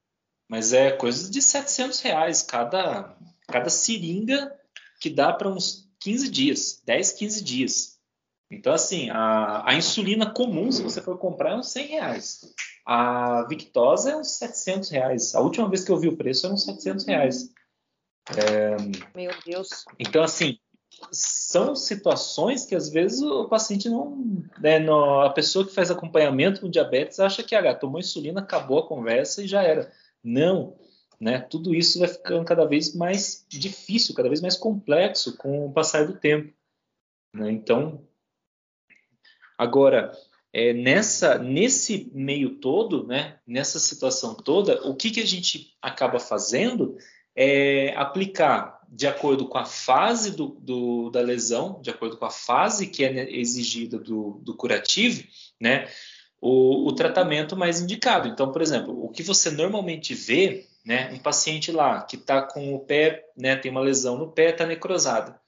mas é coisa de 700 reais cada cada seringa que dá para uns 15 dias, 10, 15 dias. Então assim, a, a insulina comum se você for comprar é uns 100 reais. A Victosa é uns 700 reais. A última vez que eu vi o preço era uns 700 reais. É... Meu Deus. Então assim, são situações que às vezes o paciente não, né, no, a pessoa que faz acompanhamento com diabetes acha que ah, tomou insulina, acabou a conversa e já era. Não, né? Tudo isso vai ficando cada vez mais difícil, cada vez mais complexo com o passar do tempo. Né? Então, agora é, nessa nesse meio todo, né, nessa situação toda, o que, que a gente acaba fazendo é aplicar de acordo com a fase do, do, da lesão, de acordo com a fase que é exigida do, do curativo, né, o, o, tratamento mais indicado. Então, por exemplo, o que você normalmente vê, né, um paciente lá que está com o pé, né, tem uma lesão no pé, está necrosada.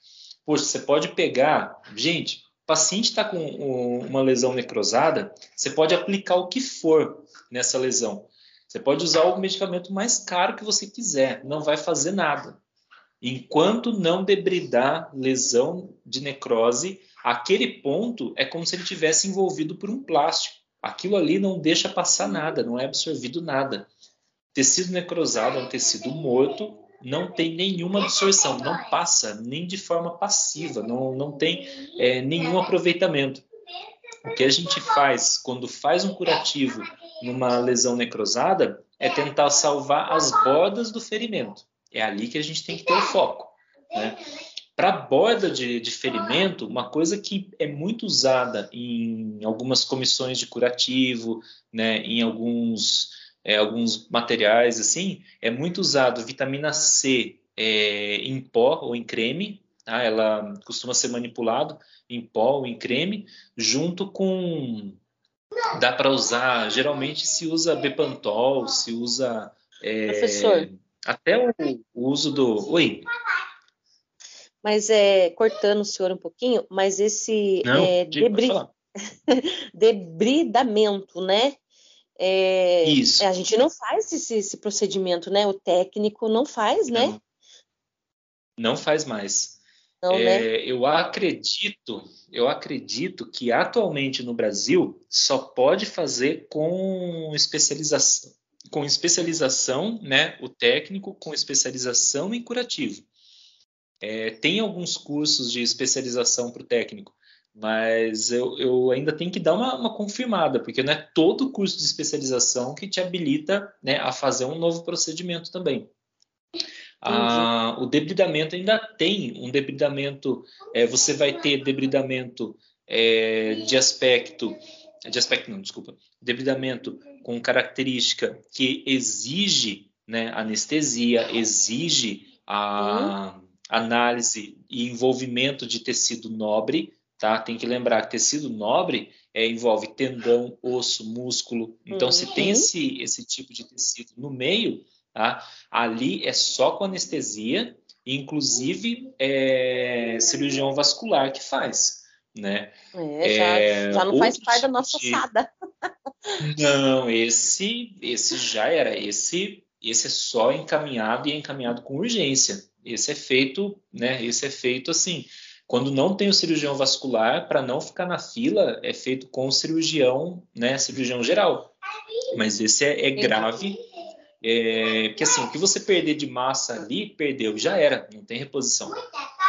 Poxa, você pode pegar, gente, paciente está com uma lesão necrosada, você pode aplicar o que for nessa lesão. Você pode usar o medicamento mais caro que você quiser, não vai fazer nada. Enquanto não debridar lesão de necrose, aquele ponto é como se ele tivesse envolvido por um plástico. Aquilo ali não deixa passar nada, não é absorvido nada. Tecido necrosado é um tecido morto, não tem nenhuma absorção, não passa nem de forma passiva, não, não tem é, nenhum aproveitamento. O que a gente faz quando faz um curativo numa lesão necrosada é tentar salvar as bordas do ferimento. É ali que a gente tem que ter o foco. Né? Para borda de, de, ferimento, uma coisa que é muito usada em algumas comissões de curativo, né, em alguns, é, alguns materiais assim, é muito usado vitamina C é, em pó ou em creme. Tá? Ela costuma ser manipulado em pó ou em creme, junto com dá para usar. Geralmente se usa Bepantol, se usa é, Professor, até o, o uso do. Oi. Mas é cortando o senhor um pouquinho, mas esse Não, é, debri... debridamento, né? É, Isso. A gente não faz esse, esse, procedimento, né? O técnico não faz, né? Não, não faz mais. Não, é, né? Eu acredito, eu acredito que atualmente no Brasil só pode fazer com especialização com especialização, né, o técnico com especialização em curativo. É, tem alguns cursos de especialização para o técnico, mas eu, eu, ainda tenho que dar uma, uma, confirmada, porque não é todo curso de especialização que te habilita né, a fazer um novo procedimento também. Ah, o debridamento ainda tem um debridamento, é, você vai ter debridamento é, de aspecto, de aspecto não, desculpa, debridamento com característica que exige né, anestesia, exige a uhum. análise e envolvimento de tecido nobre, tá? Tem que lembrar que tecido nobre é, envolve tendão, osso, músculo. Então, uhum. se tem esse, esse tipo de tecido no meio, tá? ali é só com anestesia, inclusive é, cirurgião vascular que faz. Né? É, já, é, já não faz parte da nossa de... ossada. Não, esse, esse já era. Esse, esse é só encaminhado e é encaminhado com urgência. Esse é feito, né? Esse é feito assim. Quando não tem o cirurgião vascular, para não ficar na fila, é feito com o cirurgião, né? Cirurgião geral. Mas esse é, é grave. É, porque assim, o que você perder de massa ali, perdeu, já era, não tem reposição.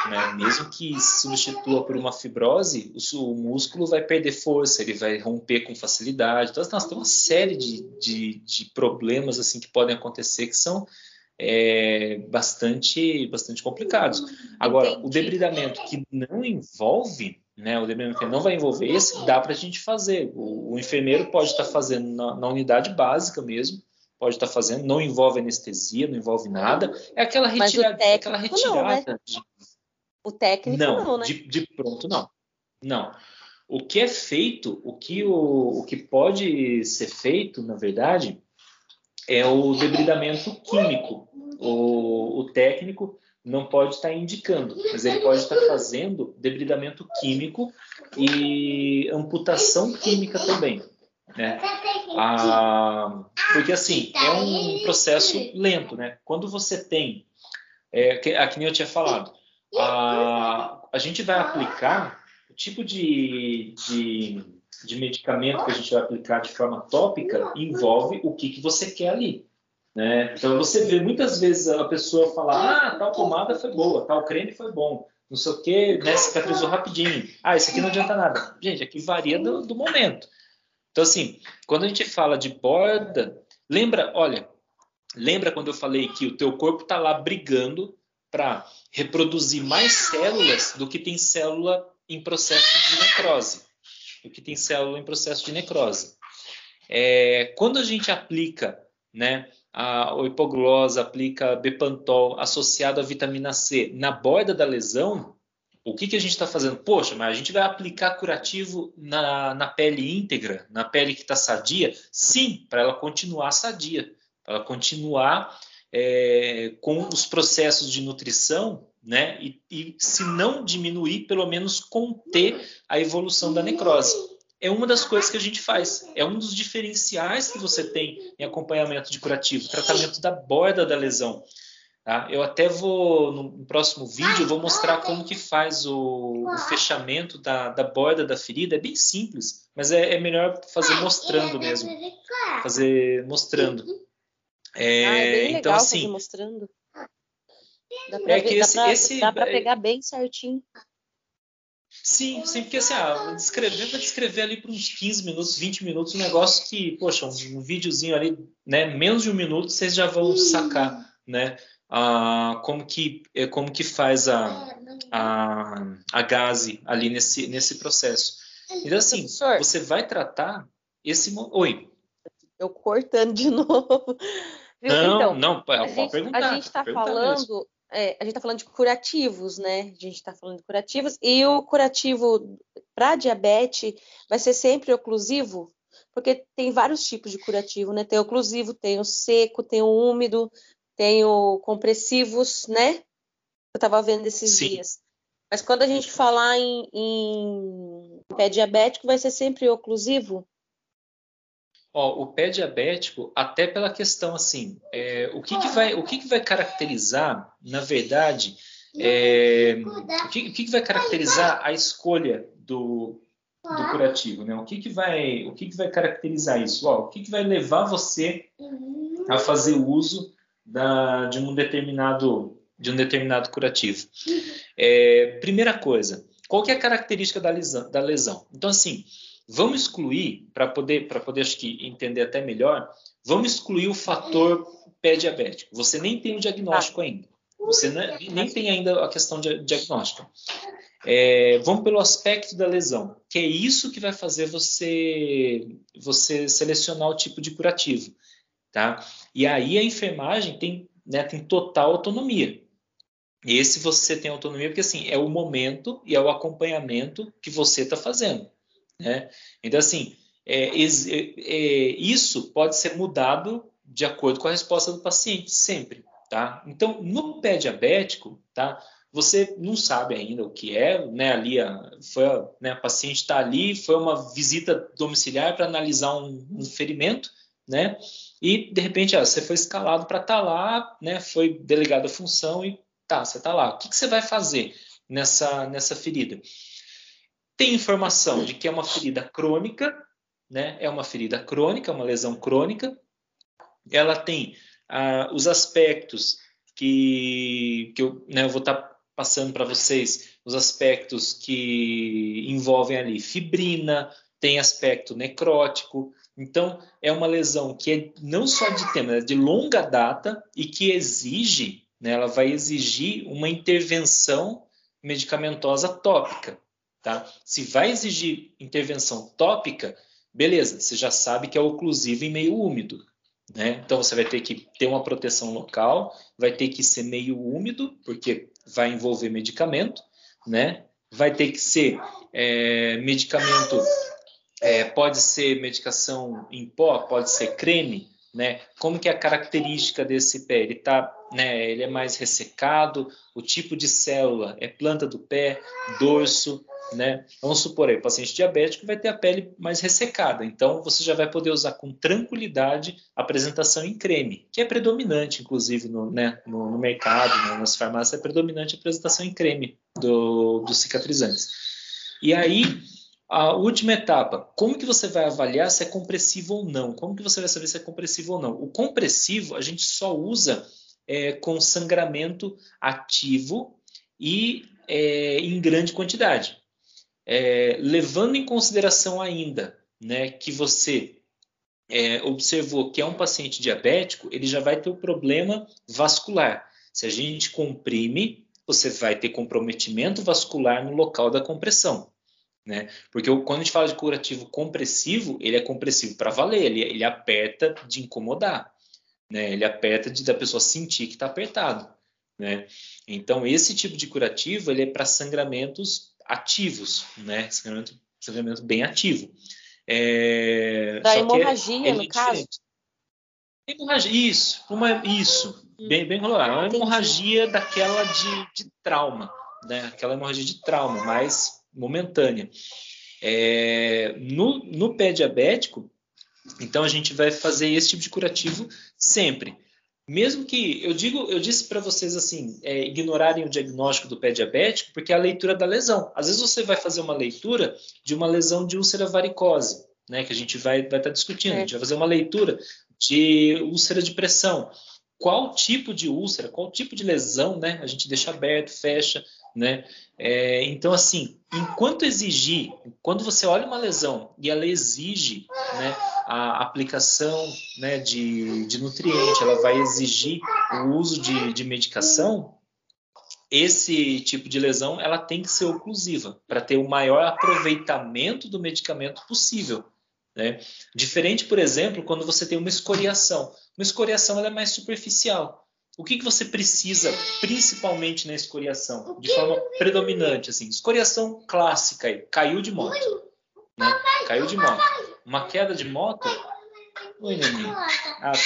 Né? Mesmo que substitua por uma fibrose, o, o, músculo vai perder força, ele vai romper com facilidade. Então, nós temos uma série de, de, de problemas assim que podem acontecer que são é, bastante, bastante complicados. Agora, Entendi. o debridamento que não envolve, né, o debridamento que não vai envolver esse, dá para a gente fazer. O, o, enfermeiro pode estar fazendo na, na unidade básica mesmo, pode estar fazendo, não envolve anestesia, não envolve nada. É aquela retirada, é aquela retirada. Não, né? de... O técnico não, não né? De, de, pronto não. Não. O que é feito, o que, o, o que pode ser feito, na verdade, é o debridamento químico. O, o técnico não pode estar indicando, mas ele pode estar fazendo debridamento químico e amputação química também. Né? Ah, porque assim, é um processo lento. Né? Quando você tem, é, que, a que nem eu tinha falado, a, a gente vai aplicar o tipo de, de de medicamento que a gente vai aplicar de forma tópica envolve o que, que você quer ali. Né? Então você vê muitas vezes a pessoa falar, ah, tal pomada foi boa, tal creme foi bom, não sei o que, né, cicatrizou rapidinho. Ah, isso aqui não adianta nada. Gente, aqui varia do, do momento. Então assim, quando a gente fala de borda, lembra, olha, lembra quando eu falei que o teu corpo está lá brigando para reproduzir mais células do que tem célula em processo de necrose o que tem célula em processo de necrose. É, quando a gente aplica né, a, o hipoglose, aplica Bepantol associado à vitamina C na borda da lesão, o que, que a gente está fazendo? Poxa, mas a gente vai aplicar curativo na, na pele íntegra, na pele que está sadia? Sim, para ela continuar sadia, para ela continuar é, com os processos de nutrição né? E, e, se não diminuir, pelo menos conter a evolução da necrose. É uma das coisas que a gente faz. É um dos diferenciais que você tem em acompanhamento de curativo, tratamento da borda da lesão. Tá? Eu até vou, no próximo vídeo, vou mostrar como que faz o, o fechamento da, da, borda da ferida. É bem simples, mas é, é melhor fazer mostrando mesmo. Fazer mostrando. É, ah, é bem então, legal então, assim, mostrando. Dá pra, é ver, esse, dá pra, esse, dá pra é pegar bem certinho. Sim, sim, porque assim, ah, descrever para descrever ali por uns 15 minutos, 20 minutos, um negócio que, poxa, um, um videozinho ali, né, menos de um minuto, vocês já vão sacar, né, ah, como que é, como que faz a, a, a gase ali nesse, nesse processo. Então, assim, Professor, você vai tratar esse... Oi. Eu cortando de novo. Viu? Não, então, não, pode gente, perguntar. A gente está falando é, a gente está falando de curativos, né? A gente está falando de curativos. E o curativo para diabetes vai ser sempre oclusivo? Porque tem vários tipos de curativo, né? Tem o oclusivo, tem o seco, tem o úmido, tem o compressivos, né? Eu estava vendo esses Sim. dias. Mas quando a gente falar em, em pé diabético, vai ser sempre oclusivo? Ó, o pé diabético, até pela questão assim, é, o que, que vai, o que, que vai caracterizar, na verdade, é, o, que, o que, que vai caracterizar a escolha do, do curativo, né? O que, que vai, o que, que vai caracterizar isso? Ó, o que, que vai levar você a fazer uso da, de um determinado de um determinado curativo? É, primeira coisa, qual que é a característica da lesão? Da lesão? Então assim, Vamos excluir, para poder, para poder acho que entender até melhor, vamos excluir o fator pé diabético. Você nem tem o diagnóstico ainda. Você nem tem ainda a questão de diagnóstica. É, vamos pelo aspecto da lesão, que é isso que vai fazer você, você selecionar o tipo de curativo. Tá? E aí a enfermagem tem, né, tem total autonomia. Esse você tem autonomia porque assim é o momento e é o acompanhamento que você está fazendo. Né? Então, assim, é, é, é, isso pode ser mudado de acordo com a resposta do paciente, sempre. Tá? Então, no pé diabético, tá? você não sabe ainda o que é, né? Ali a, foi a, né, a paciente está ali, foi uma visita domiciliar para analisar um, um, ferimento, né? E de repente ó, você foi escalado para estar tá lá, né? Foi delegada a função e tá, você está lá. O que, que você vai fazer nessa nessa ferida? Tem informação de que é uma ferida crônica, né? É uma ferida crônica, uma lesão crônica. Ela tem ah, os aspectos que, que eu, né, eu vou estar tá passando para vocês os aspectos que envolvem ali fibrina, tem aspecto necrótico. Então, é uma lesão que é não só de tempo, é de longa data e que exige, né, ela vai exigir uma intervenção medicamentosa tópica. Tá? Se vai exigir intervenção tópica, beleza, você já sabe que é oclusivo em meio úmido. Né? Então você vai ter que ter uma proteção local, vai ter que ser meio úmido, porque vai envolver medicamento, né? vai ter que ser é, medicamento, é, pode ser medicação em pó, pode ser creme, né? Como que é a característica desse pé? Ele tá, né? Ele é mais ressecado. O tipo de célula é planta do pé, dorso, né? Vamos supor aí, o paciente diabético vai ter a pele mais ressecada, então você já vai poder usar com tranquilidade a apresentação em creme, que é predominante, inclusive, no, né, no, no mercado, né, nas farmácias, é predominante a apresentação em creme do, dos cicatrizantes. E aí, a última etapa, como que você vai avaliar se é compressivo ou não? Como que você vai saber se é compressivo ou não? O compressivo a gente só usa é, com sangramento ativo e é, em grande quantidade é, levando em consideração ainda né, que você é, observou que é um paciente diabético, ele já vai ter o problema vascular. Se a gente comprime, você vai ter comprometimento vascular no local da compressão. Né? Porque quando a gente fala de curativo compressivo, ele é compressivo para valer, ele, ele aperta de incomodar. Né? Ele aperta de da pessoa sentir que está apertado. Né? Então, esse tipo de curativo ele é para sangramentos ativos, né? Sangramento, sangramento bem ativo. É, da hemorragia, é, é no caso? Hemorragia, isso, uma, isso, hum. bem, bem colorado. É uma hemorragia daquela de, de trauma, né? Aquela hemorragia de trauma, mais momentânea. É, no, no pé diabético, então a gente vai fazer esse tipo de curativo sempre mesmo que eu digo, eu disse para vocês assim, é, ignorarem o diagnóstico do pé diabético, porque é a leitura da lesão. Às vezes você vai fazer uma leitura de uma lesão de úlcera varicose, né, que a gente vai estar tá discutindo. É. A gente vai fazer uma leitura de úlcera de pressão. Qual tipo de úlcera, qual tipo de lesão, né? A gente deixa aberto, fecha, né? É, então, assim, enquanto exigir, quando você olha uma lesão e ela exige, né? a aplicação né, de, de nutriente, ela vai exigir o uso de, de medicação, esse tipo de lesão ela tem que ser oclusiva para ter o maior aproveitamento do medicamento possível. Né? Diferente, por exemplo, quando você tem uma escoriação. Uma escoriação ela é mais superficial. O que, que você precisa, principalmente na escoriação, de forma predominante? Assim, escoriação clássica, aí, caiu de moto. Né? Caiu de moto uma queda de moto. Oi, neném. Ah, tá.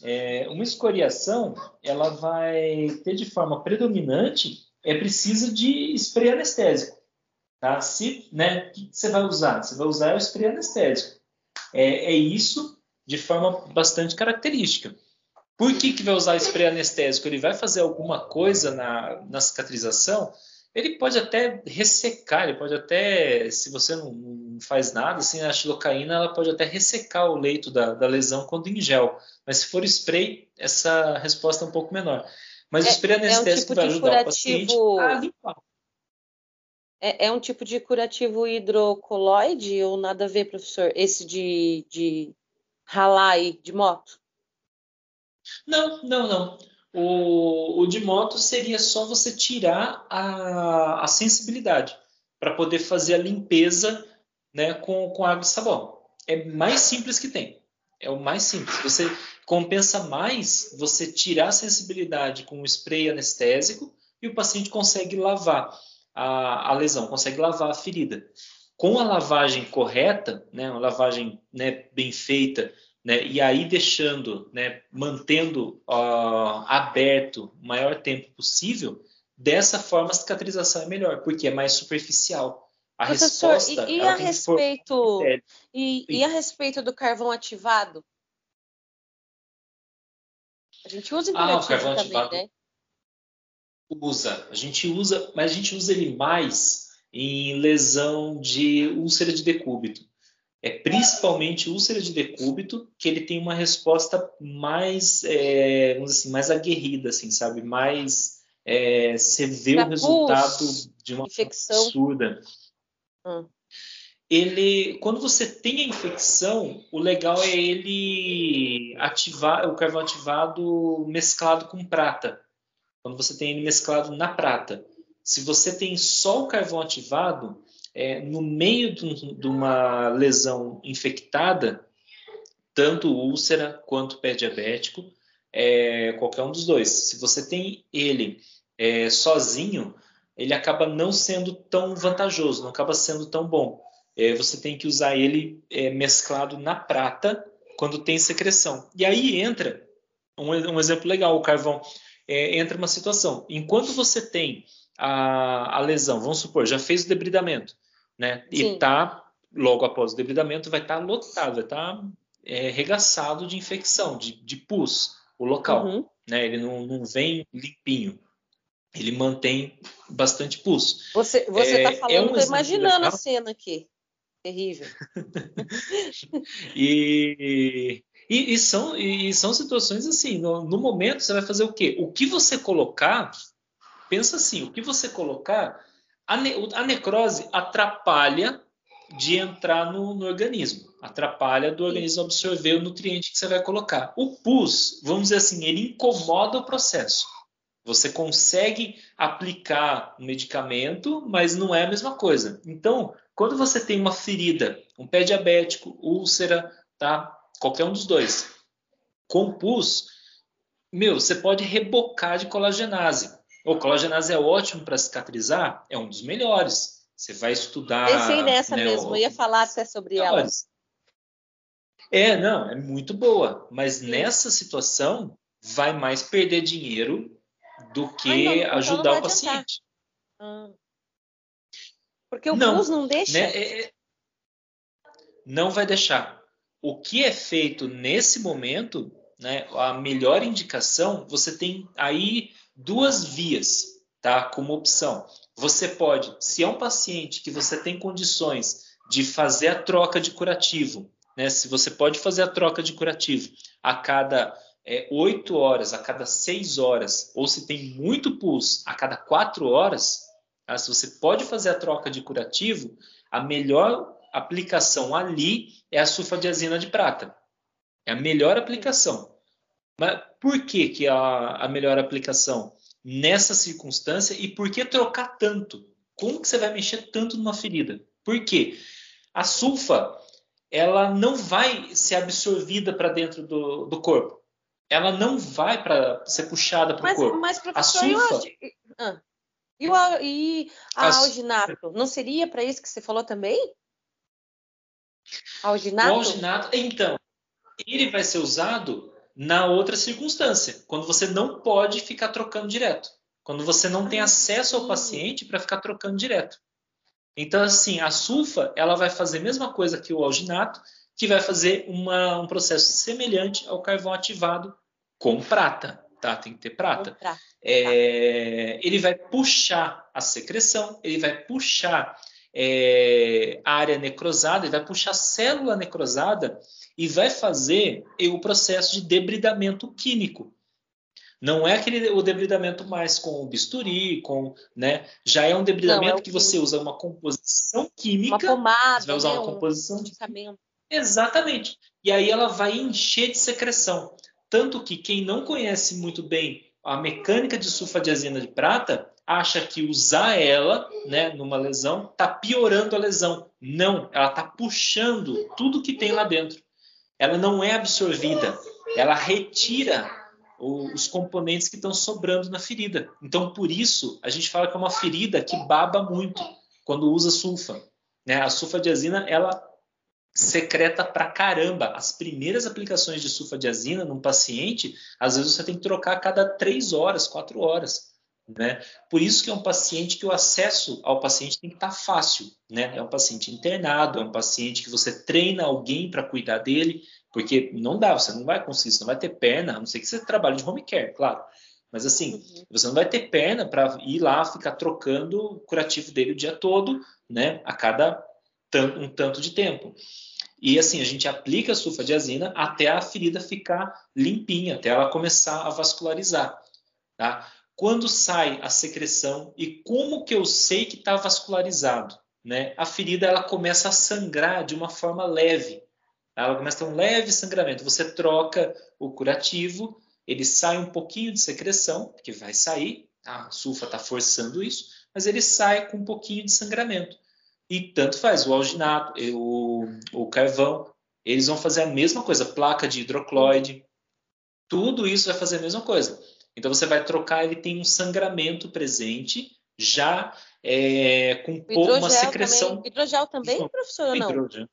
É, uma escoriação, ela vai ter de forma predominante, é precisa de spray anestésico. Tá? Se, né, o que você vai usar? Você vai usar o spray anestésico. É, é isso de forma bastante característica. Por que, que vai usar spray anestésico? Ele vai fazer alguma coisa na, na cicatrização? Ele pode até ressecar, ele pode até, se você não faz nada, assim, a xilocaína ela pode até ressecar o leito da, da lesão quando em gel. Mas se for spray, essa resposta é um pouco menor. Mas é, o spray anestésico é um tipo vai ajudar curativo... o paciente a limpar. É, é, um tipo de curativo hidrocoloide ou nada a ver, professor? Esse de, de ralar aí de moto? Não, não, não. O, o de moto seria só você tirar a, a sensibilidade para poder fazer a limpeza né, com, com água e sabão. É mais simples que tem. É o mais simples. Você compensa mais você tirar a sensibilidade com o spray anestésico e o paciente consegue lavar a, a lesão, consegue lavar a ferida. Com a lavagem correta, né, uma lavagem né, bem feita, né, e aí deixando, né, mantendo aberto o maior tempo possível, dessa forma a cicatrização é melhor, porque é mais superficial. A Professor, resposta, e, e a respeito e, e, a respeito do carvão ativado? A gente usa em ah, o carvão também, ativado né? Usa, a gente usa, mas a gente usa ele mais em lesão de úlcera de decúbito é principalmente úlcera de decúbito, que ele tem uma resposta mais, é, vamos assim, mais aguerrida, assim, sabe? Mais é, você vê o resultado de uma infecção. absurda. Hum. Ele, quando você tem a infecção, o legal é ele ativar o carvão ativado mesclado com prata. Quando você tem ele mesclado na prata. Se você tem só o carvão ativado, é, no meio de, de uma lesão infectada, tanto úlcera quanto pé diabético, é, qualquer um dos dois. Se você tem ele é, sozinho, ele acaba não sendo tão vantajoso, não acaba sendo tão bom. É, você tem que usar ele é, mesclado na prata quando tem secreção. E aí entra um, um exemplo legal, o carvão. É, entra uma situação. Enquanto você tem a, a, lesão, vamos supor, já fez o debridamento, né? Sim. E está logo após o debridamento vai estar tá lotado, vai estar tá, é, regaçado de infecção, de, de pus, o local. Uhum. Né? Ele não, não vem limpinho ele mantém bastante pus. Você está é, é falando, é um imaginando legal. a cena aqui. Terrível. e, e, e, são, e são situações assim, no, no, momento você vai fazer o quê? O que você colocar, pensa assim, o que você colocar, a, ne, a necrose atrapalha de entrar no, no, organismo, atrapalha do organismo absorver o nutriente que você vai colocar. O pus, vamos dizer assim, ele incomoda o processo. Você consegue aplicar um medicamento, mas não é a mesma coisa. Então, quando você tem uma ferida, um pé diabético, úlcera, tá? Qualquer um dos dois, com pus, meu, você pode rebocar de colagenase. O colagenase é ótimo para cicatrizar, é um dos melhores. Você vai estudar. Pensei nessa né, mesmo, eu ia falar até sobre ela. É, não, é muito boa, mas Sim. nessa situação vai mais perder dinheiro do que não, então ajudar o paciente. Ah. Porque o não, não deixa? Né, é, é, não vai deixar. O que é feito nesse momento, né, a melhor indicação, você tem aí duas vias, tá, como opção. Você pode, se é um paciente que você tem condições de fazer a troca de curativo, né, se você pode fazer a troca de curativo a cada é, 8 horas a cada 6 horas, ou se tem muito pus a cada 4 horas, tá? se você pode fazer a troca de curativo, a melhor aplicação ali é a sulfadiazina de prata. É a melhor aplicação. Mas por que, que a, a melhor aplicação nessa circunstância e por que trocar tanto? Como que você vai mexer tanto numa ferida? Por quê? A sulfa ela não vai ser absorvida para dentro do, do corpo ela não vai para ser puxada para o corpo. Mas, professor, a sulfa, e, ah, e, o, e a, a alginato? Não seria para isso que você falou também? Alginato? O alginato, então, ele vai ser usado na outra circunstância, quando você não pode ficar trocando direto. Quando você não tem ah, acesso ao paciente para ficar trocando direto. Então, assim, a sulfa, ela vai fazer a mesma coisa que o alginato, que vai fazer uma, um processo semelhante ao carvão ativado com prata, tá? Tem que ter prata. prata. É, ele vai puxar a secreção, ele vai puxar é, a área necrosada, ele vai puxar a célula necrosada e vai fazer o processo de debridamento químico. Não é aquele o debridamento mais com o bisturi, com, né? Já é um debridamento Não, é que você usa uma composição química. Uma pomada, você vai usar né? uma composição um medicamento. Exatamente. E aí ela vai encher de secreção. Tanto que quem não conhece muito bem a mecânica de sulfadiazina de prata acha que usar ela, né, numa lesão, está piorando a lesão. Não, ela está puxando tudo que tem lá dentro. Ela não é absorvida, ela retira os componentes que estão sobrando na ferida. Então, por isso, a gente fala que é uma ferida que baba muito quando usa sulfa. Né? A sulfadiazina, ela secreta pra caramba. As primeiras aplicações de sulfadiazina num paciente, às vezes você tem que trocar a cada três horas, quatro horas. Né? Por isso que é um paciente que o acesso ao paciente tem que estar tá fácil. Né? É um paciente internado, é um paciente que você treina alguém para cuidar dele, porque não dá, você não vai conseguir, você não vai ter perna, a não ser que você trabalhe de home care, claro. Mas assim, uhum. você não vai ter perna para ir lá ficar trocando o curativo dele o dia todo, né? A cada um tanto de tempo. E assim, a gente aplica a sulfadiazina até a ferida ficar limpinha, até ela começar a vascularizar. Tá? Quando sai a secreção e como que eu sei que está vascularizado? Né? A ferida ela começa a sangrar de uma forma leve. Ela começa a ter um leve sangramento. Você troca o curativo, ele sai um pouquinho de secreção, que vai sair, a sulfa está forçando isso, mas ele sai com um pouquinho de sangramento. E tanto faz o alginato, o, o carvão, eles vão fazer a mesma coisa, placa de hidrocloide, tudo isso vai fazer a mesma coisa. Então você vai trocar, ele tem um sangramento presente, já é, com uma secreção. Também. Hidrogel também, professor, ou não? Hidrogel.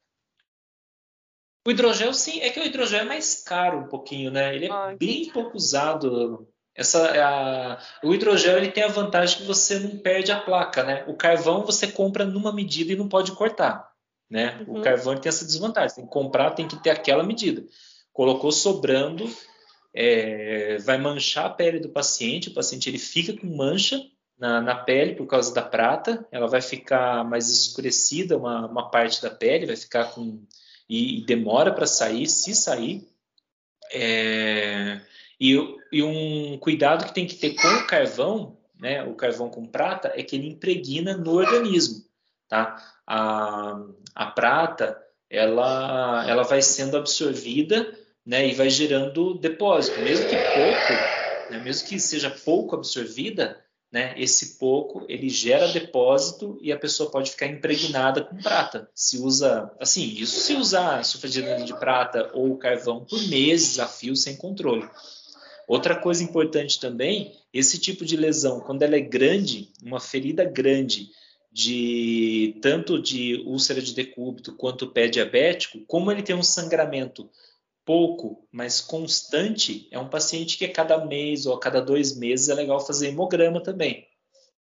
O hidrogel, sim, é que o hidrogel é mais caro um pouquinho, né? Ele é ah, bem pouco usado. Essa, a, o hidrogel ele tem a vantagem que você não perde a placa, né? O carvão você compra numa medida e não pode cortar, né? Uhum. O carvão tem essa desvantagem, tem que comprar, tem que ter aquela medida. Colocou sobrando, é, vai manchar a pele do paciente, o paciente ele fica com mancha na, na, pele por causa da prata, ela vai ficar mais escurecida uma, uma parte da pele, vai ficar com e, e demora para sair, se sair. É, e, e, um cuidado que tem que ter com o carvão, né, o carvão com prata, é que ele impregna no organismo, tá? A, a prata, ela, ela vai sendo absorvida né, e vai gerando depósito. Mesmo que pouco, né, mesmo que seja pouco absorvida, né, esse pouco ele gera depósito e a pessoa pode ficar impregnada com prata. Se usa, assim, isso se usar sulfadina de prata ou carvão por meses a fio sem controle. Outra coisa importante também, esse tipo de lesão, quando ela é grande, uma ferida grande, de tanto de úlcera de decúbito quanto pé diabético, como ele tem um sangramento pouco, mas constante, é um paciente que a cada mês ou a cada dois meses é legal fazer hemograma também.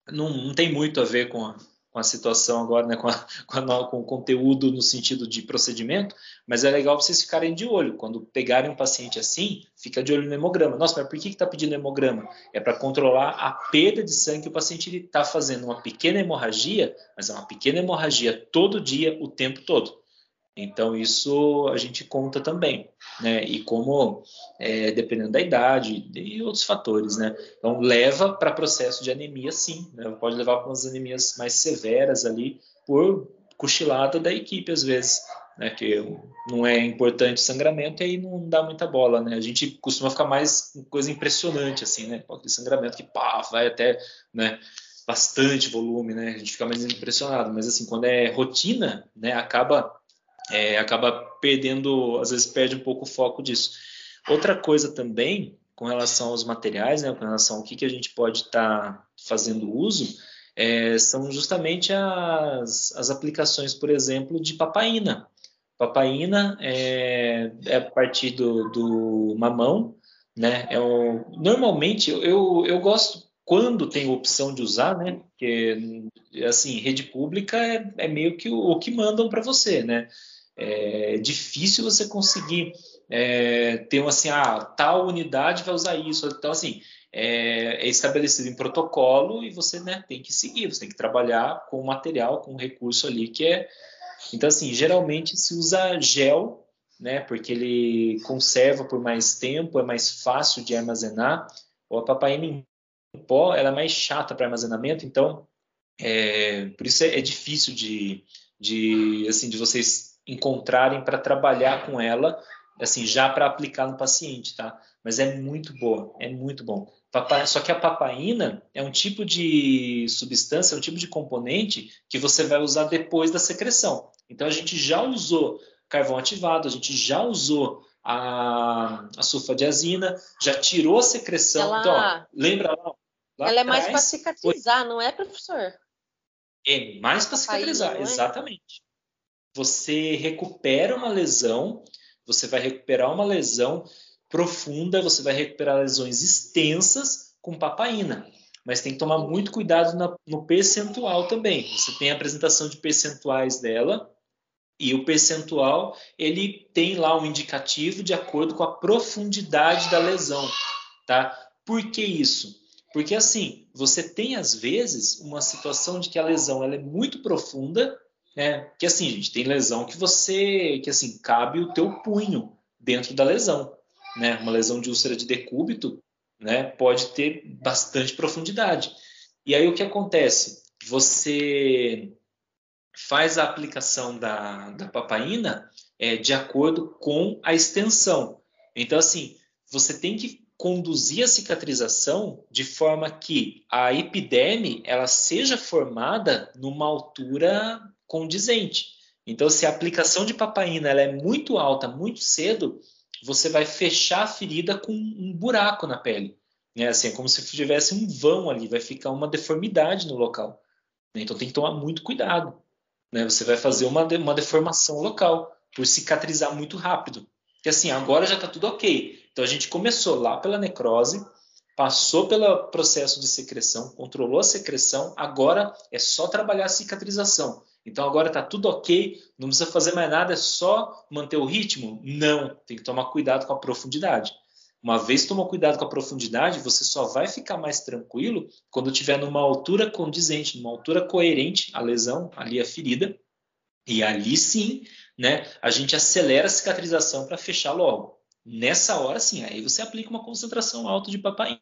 Não, não tem muito a ver com a, com a situação agora, né, com, a, com, a, com, o conteúdo no sentido de procedimento, mas é legal vocês ficarem de olho. Quando pegarem um paciente assim, fica de olho no hemograma. Nossa, mas por que está pedindo hemograma? É para controlar a perda de sangue que o paciente está fazendo uma pequena hemorragia, mas é uma pequena hemorragia todo dia, o tempo todo. Então, isso a gente conta também, né? E como, é, dependendo da idade e outros fatores, né? Então, leva para processo de anemia, sim. Né? Pode levar para umas anemias mais severas ali, por cochilada da equipe, às vezes, né? Que não é importante sangramento e aí não dá muita bola, né? A gente costuma ficar mais coisa impressionante, assim, né? Aquele sangramento que, pá, vai até, né? Bastante volume, né? A gente fica mais impressionado. Mas, assim, quando é rotina, né? Acaba é, acaba perdendo, às vezes perde um pouco o foco disso. Outra coisa também, com relação aos materiais, né, com relação ao que, que a gente pode estar tá fazendo uso, é, são justamente as, as aplicações, por exemplo, de papaina. Papaina é, é a partir do, do mamão, né? É o, normalmente eu, eu gosto quando tem opção de usar, né? Porque assim rede pública é, é meio que o, o que mandam para você, né? É difícil você conseguir é, ter um assim, ah, tal unidade vai usar isso. Então, assim, é, é, estabelecido em protocolo e você né, tem que seguir, você tem que trabalhar com o material, com o recurso ali que é. Então, assim, geralmente se usa gel, né, porque ele conserva por mais tempo, é mais fácil de armazenar. Ou a papaina em pó, ela é mais chata para armazenamento, então, é, por isso é, é difícil de, de, assim, de vocês encontrarem para trabalhar com ela, assim, já para aplicar no paciente, tá? Mas é muito boa, é muito bom. Só que a papaina é um tipo de substância, é um tipo de componente que você vai usar depois da secreção. Então a gente já usou carvão ativado, a gente já usou a, a sulfadiazina, já tirou a secreção. Ela... Então, ó, lembra lá? lá ela é mais para cicatrizar, não é, professor? É mais para cicatrizar, é? exatamente você recupera uma lesão, você vai recuperar uma lesão profunda, você vai recuperar lesões extensas com papaina. Mas tem que tomar muito cuidado na, no percentual também. Você tem a apresentação de percentuais dela, e o percentual ele tem lá um indicativo de acordo com a profundidade da lesão, tá? Por que isso? Porque assim, você tem às vezes uma situação de que a lesão ela é muito profunda é, que assim, gente, tem lesão que você, que assim, cabe o teu punho dentro da lesão, né? Uma lesão de úlcera de decúbito, né, pode ter bastante profundidade. E aí o que acontece? Você faz a aplicação da, da papaina é, de acordo com a extensão. Então, assim, você tem que conduzir a cicatrização de forma que a epiderme ela seja formada numa altura condizente. Então, se a aplicação de papaina ela é muito alta, muito cedo, você vai fechar a ferida com um buraco na pele. Né? Assim, é como se tivesse um vão ali, vai ficar uma deformidade no local. Então tem que tomar muito cuidado. Né? Você vai fazer uma, uma deformação local por cicatrizar muito rápido. Porque assim, agora já está tudo ok. Então a gente começou lá pela necrose, passou pelo processo de secreção, controlou a secreção, agora é só trabalhar a cicatrização. Então agora está tudo ok, não precisa fazer mais nada, é só manter o ritmo? Não, tem que tomar cuidado com a profundidade. Uma vez tomou cuidado com a profundidade, você só vai ficar mais tranquilo quando tiver numa altura condizente, numa altura coerente a lesão, ali a ferida, e ali sim, né, a gente acelera a cicatrização para fechar logo. Nessa hora sim, aí você aplica uma concentração alta de papaina,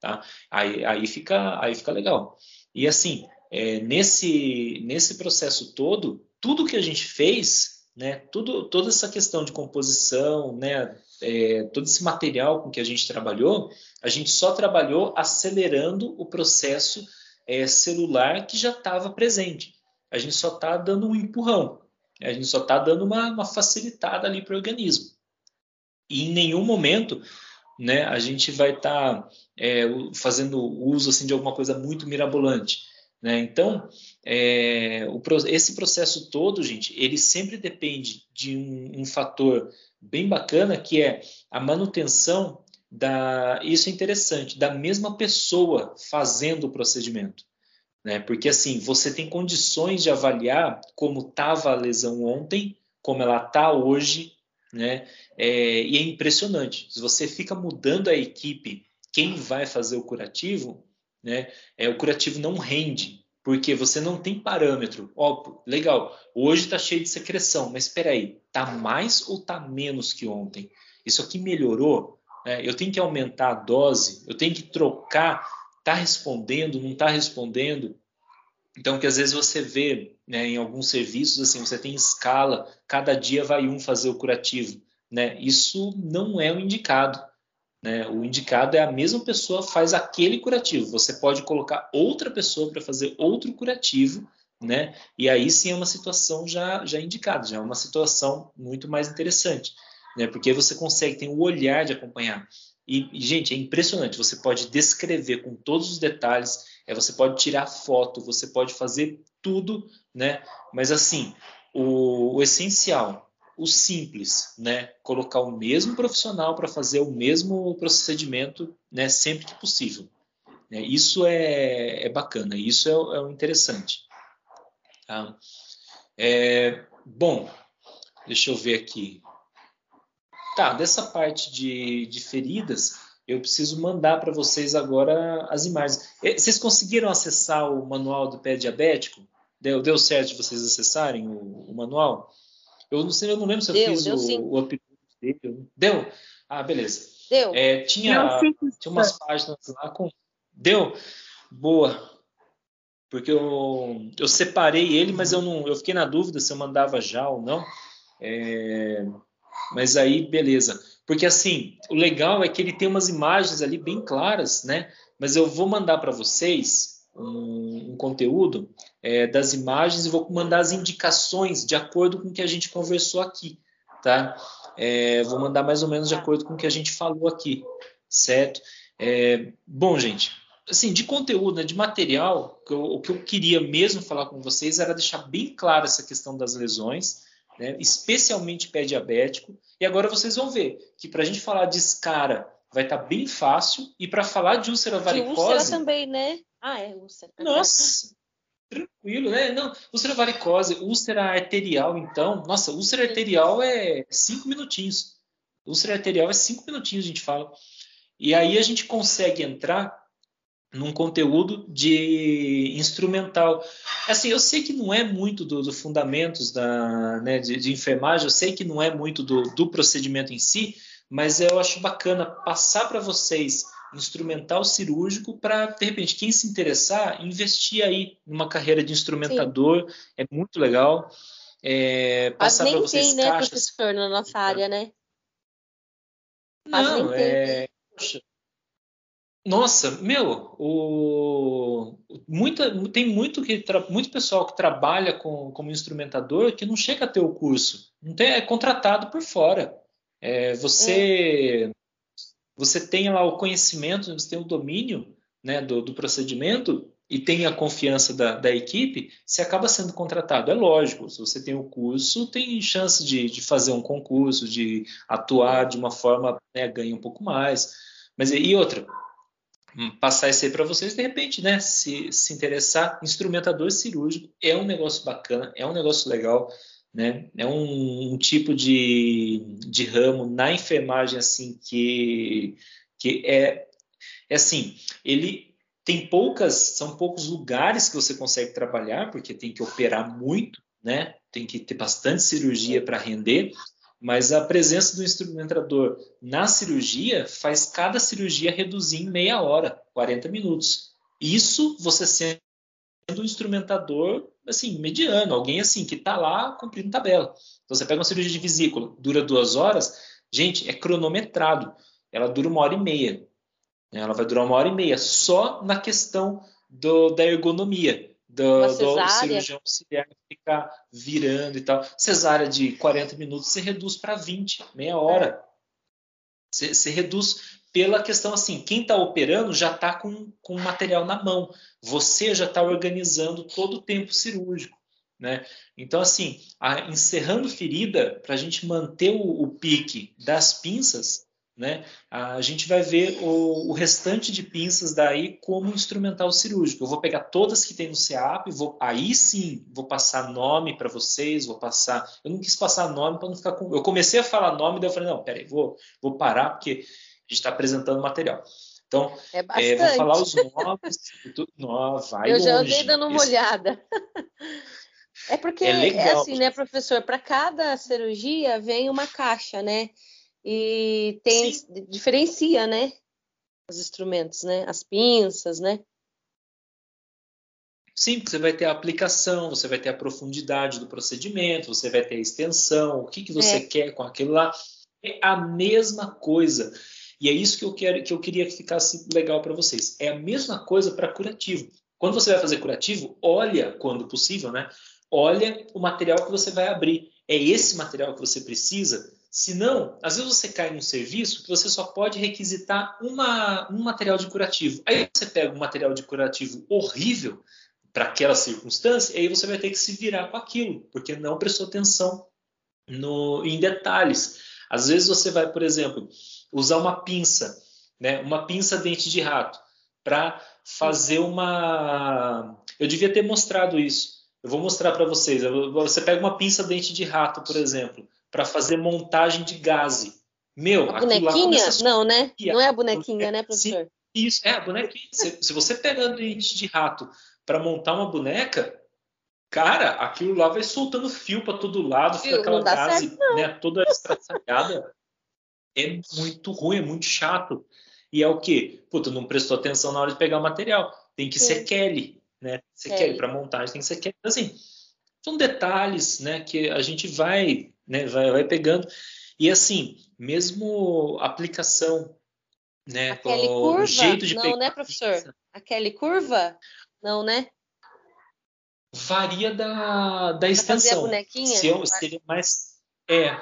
tá? Aí, aí fica, aí fica legal. E assim, é, nesse nesse processo todo, tudo que a gente fez, né, tudo, toda essa questão de composição, né, é, todo esse material com que a gente trabalhou, a gente só trabalhou acelerando o processo é, celular que já estava presente. A gente só está dando um empurrão, a gente só está dando uma, uma facilitada ali para o organismo. E em nenhum momento né, a gente vai estar tá, é, fazendo uso assim, de alguma coisa muito mirabolante. Né? Então, é, o, esse processo todo, gente, ele sempre depende de um, um fator bem bacana que é a manutenção da. Isso é interessante, da mesma pessoa fazendo o procedimento. Né? Porque assim, você tem condições de avaliar como estava a lesão ontem, como ela está hoje, né? É, e é impressionante. Se você fica mudando a equipe, quem vai fazer o curativo, né? É, o curativo não rende, porque você não tem parâmetro. Ó, legal, hoje está cheio de secreção, mas espera aí, está mais ou está menos que ontem? Isso aqui melhorou? É, eu tenho que aumentar a dose? Eu tenho que trocar? Está respondendo? Não está respondendo? Então, que às vezes você vê né, em alguns serviços, assim, você tem escala, cada dia vai um fazer o curativo. Né? Isso não é o indicado. Né? O indicado é a mesma pessoa faz aquele curativo. Você pode colocar outra pessoa para fazer outro curativo, né? E aí sim é uma situação já, já indicada, já é uma situação muito mais interessante, né? Porque você consegue ter o olhar de acompanhar. E, gente, é impressionante. Você pode descrever com todos os detalhes, é, você pode tirar foto, você pode fazer tudo, né? Mas assim, o, o essencial o simples, né? Colocar o mesmo profissional para fazer o mesmo procedimento, né? Sempre que possível. É, isso é, é, bacana, isso é, é interessante. Tá? É, bom, deixa eu ver aqui. Tá, dessa parte de, de feridas, eu preciso mandar para vocês agora as imagens. Vocês conseguiram acessar o manual do pé diabético? Deu, deu certo de vocês acessarem o, o manual? Eu não sei, eu não lembro se eu deu, fiz deu, o, o upload dele. Deu? Ah, beleza. Deu. É, tinha, tinha umas páginas lá com. Deu? Boa. Porque eu, eu separei ele, mas eu não. Eu fiquei na dúvida se eu mandava já ou não. É, mas aí, beleza. Porque assim, o legal é que ele tem umas imagens ali bem claras, né? Mas eu vou mandar para vocês um, um conteúdo é, das imagens e vou mandar as indicações de acordo com o que a gente conversou aqui, tá? É, vou mandar mais ou menos de acordo com o que a gente falou aqui, certo? É, bom, gente, assim, de conteúdo, né, de material, que eu, o que eu queria mesmo falar com vocês era deixar bem claro essa questão das lesões, né, especialmente pé diabético. E agora vocês vão ver que para a gente falar de escara vai estar tá bem fácil e para falar de úlcera varicose... De úlcera também, né? Ah, é úlcera. Nossa, tranquilo, né? Não, úlcera varicose, úlcera arterial, então. Nossa, úlcera arterial é cinco minutinhos. Úlcera arterial é cinco minutinhos, a gente fala. E aí a gente consegue entrar num conteúdo de instrumental. Assim, eu sei que não é muito dos do fundamentos da, né, de, de, enfermagem, eu sei que não é muito do, do procedimento em si, mas eu acho bacana passar para vocês instrumental cirúrgico para, de repente, quem se interessar, investir aí numa carreira de instrumentador. Sim. É muito legal. É, passar para vocês tem, né, caixas. professor, na nossa área, né? Não, é... Poxa. Nossa, meu, o... Muita, tem muito, que muito pessoal que trabalha com, como instrumentador que não chega a ter o curso. Não tem, é contratado por fora. É, você, é. você tem lá o conhecimento, você tem o domínio né, do, do procedimento e tem a confiança da, da, equipe, você acaba sendo contratado. É lógico, se você tem o curso, tem chance de, de fazer um concurso, de atuar de uma forma, né, ganha um pouco mais. Mas e outra, passar isso aí para vocês, de repente, né, se, se interessar, instrumentador cirúrgico é um negócio bacana, é um negócio legal. Né? É um, um, tipo de, de ramo na enfermagem assim que, que é, é assim, ele tem poucas, são poucos lugares que você consegue trabalhar, porque tem que operar muito, né? Tem que ter bastante cirurgia para render, mas a presença do instrumentador na cirurgia faz cada cirurgia reduzir em meia hora, 40 minutos. Isso você sendo um instrumentador assim, mediano, alguém assim, que está lá cumprindo tabela. Então você pega uma cirurgia de vesícula, dura duas horas, gente, é cronometrado. Ela dura uma hora e meia. Ela vai durar uma hora e meia só na questão do, da ergonomia. Do, do cirurgião auxiliar ficar virando e tal. Cesárea de 40 minutos você reduz para 20, meia hora. Você, você reduz pela questão assim, quem está operando já está com, com o material na mão. Você já está organizando todo o tempo cirúrgico. Né? Então, assim, a, encerrando ferida, para a gente manter o, o, pique das pinças, né? A gente vai ver o, o, restante de pinças daí como instrumental cirúrgico. Eu vou pegar todas que tem no CEAP, vou, aí sim vou passar nome para vocês, vou passar. Eu não quis passar nome para não ficar com. Eu comecei a falar nome, daí eu falei, não, peraí, vou, vou parar, porque a gente está apresentando material. Então, é é, vou falar os nomes. tudo, não, vai eu longe. já andei dando uma olhada. É porque, é, é assim, né, professor? Para cada cirurgia vem uma caixa, né? E tem Sim. diferencia, né? Os instrumentos, né? As pinças, né? Sim, você vai ter a aplicação, você vai ter a profundidade do procedimento, você vai ter a extensão, o que, que você é. quer com aquilo lá. É a mesma coisa. E é isso que eu, quero, que eu queria que ficasse legal para vocês. É a mesma coisa para curativo. Quando você vai fazer curativo, olha, quando possível, né? Olha o material que você vai abrir. É esse material que você precisa? Se não, às vezes você cai num serviço que você só pode requisitar uma, um material de curativo. Aí você pega um material de curativo horrível para aquela circunstância, e aí você vai ter que se virar com aquilo, porque não prestou atenção no, em detalhes. Às vezes você vai, por exemplo, usar uma pinça, né, uma pinça dente de rato, para fazer uma. Eu devia ter mostrado isso. Eu vou mostrar para vocês. Você pega uma pinça dente de rato, por exemplo para fazer montagem de gaze. Meu, a bonequinha? Não, né? Não é a bonequinha, né, professor? Isso, é a bonequinha. se, se você pegar dente de rato para montar uma boneca, cara, aquilo lá vai soltando fio para todo lado, fica aquela gaze certo, né, toda estraçalhada. é muito ruim, é muito chato. E é o quê? Puta, não prestou atenção na hora de pegar o material. Tem que Sim. ser Kelly, né? Ser Kelly, Kelly para montagem tem que ser Kelly. Assim, são detalhes, né, que a gente vai né? Vai, vai pegando. E assim, mesmo aplicação, né? Aquele curva? O jeito de Não, pegar né, professor? Aquele curva? Não, né? Varia da, da extensão. Fazer a bonequinha? Se, eu, se ele é mais. É,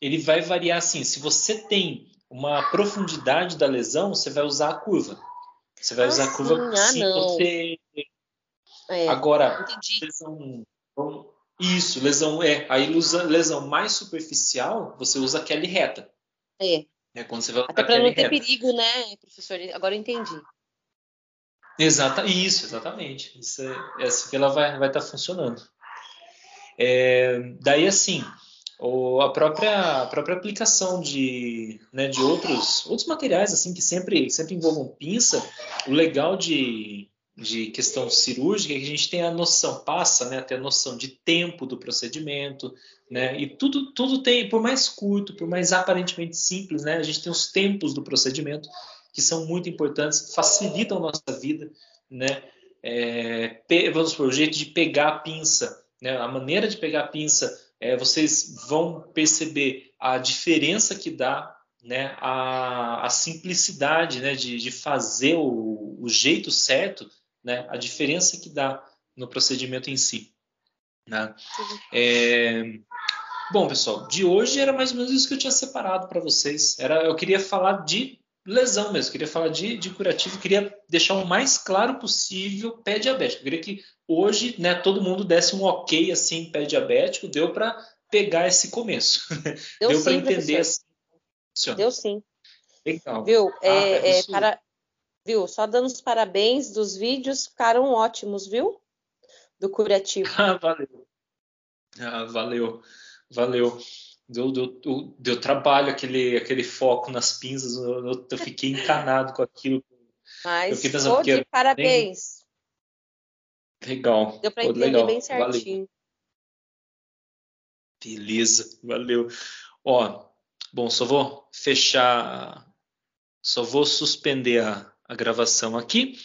ele vai variar assim. Se você tem uma profundidade da lesão, você vai usar a curva. Você vai ah, usar a curva sim. ah, se não. você. É, Agora, lesão, isso, lesão é. Aí lesão mais superficial, você usa aquela reta. É. é quando você vai Até para não ter reta. perigo, né, professor? Agora eu entendi. Exata, isso, exatamente. Isso é, é assim que ela vai estar vai tá funcionando. É, daí, assim, o, a, própria, a própria aplicação de, né, de outros, outros materiais assim que sempre, sempre envolvam pinça, o legal de, de questão cirúrgica, que a gente tem a noção, passa né, a a noção de tempo do procedimento, né, e tudo, tudo tem, por mais curto, por mais aparentemente simples, né, a gente tem os tempos do procedimento, que são muito importantes, facilitam a nossa vida, né, é, vamos por o jeito de pegar a pinça, né, a maneira de pegar a pinça, é, vocês vão perceber a diferença que dá né, a, a simplicidade né, de, de fazer o, o, jeito certo, né, a diferença que dá no procedimento em si. Né? É, bom, pessoal, de hoje era mais ou menos isso que eu tinha separado para vocês. Era, eu queria falar de lesão mesmo, queria falar de, de curativo, queria deixar o mais claro possível pé diabético. Eu queria que hoje né, todo mundo desse um ok assim, pé diabético, deu para pegar esse começo. Deu, deu para entender assim. Deu sim. Legal. Viu? Ah, é, é, para, viu? Só dando os parabéns dos vídeos, ficaram ótimos, viu? Do curativo. Ah, valeu. Ah, valeu. Valeu. Deu, deu, deu, trabalho aquele, aquele foco nas pinças, eu, eu fiquei encanado com aquilo. Mas eu de parabéns. Legal. Deu para entender legal. bem certinho. Valeu. Beleza, valeu. Ó, Bom, só vou fechar, só vou suspender a, a gravação aqui.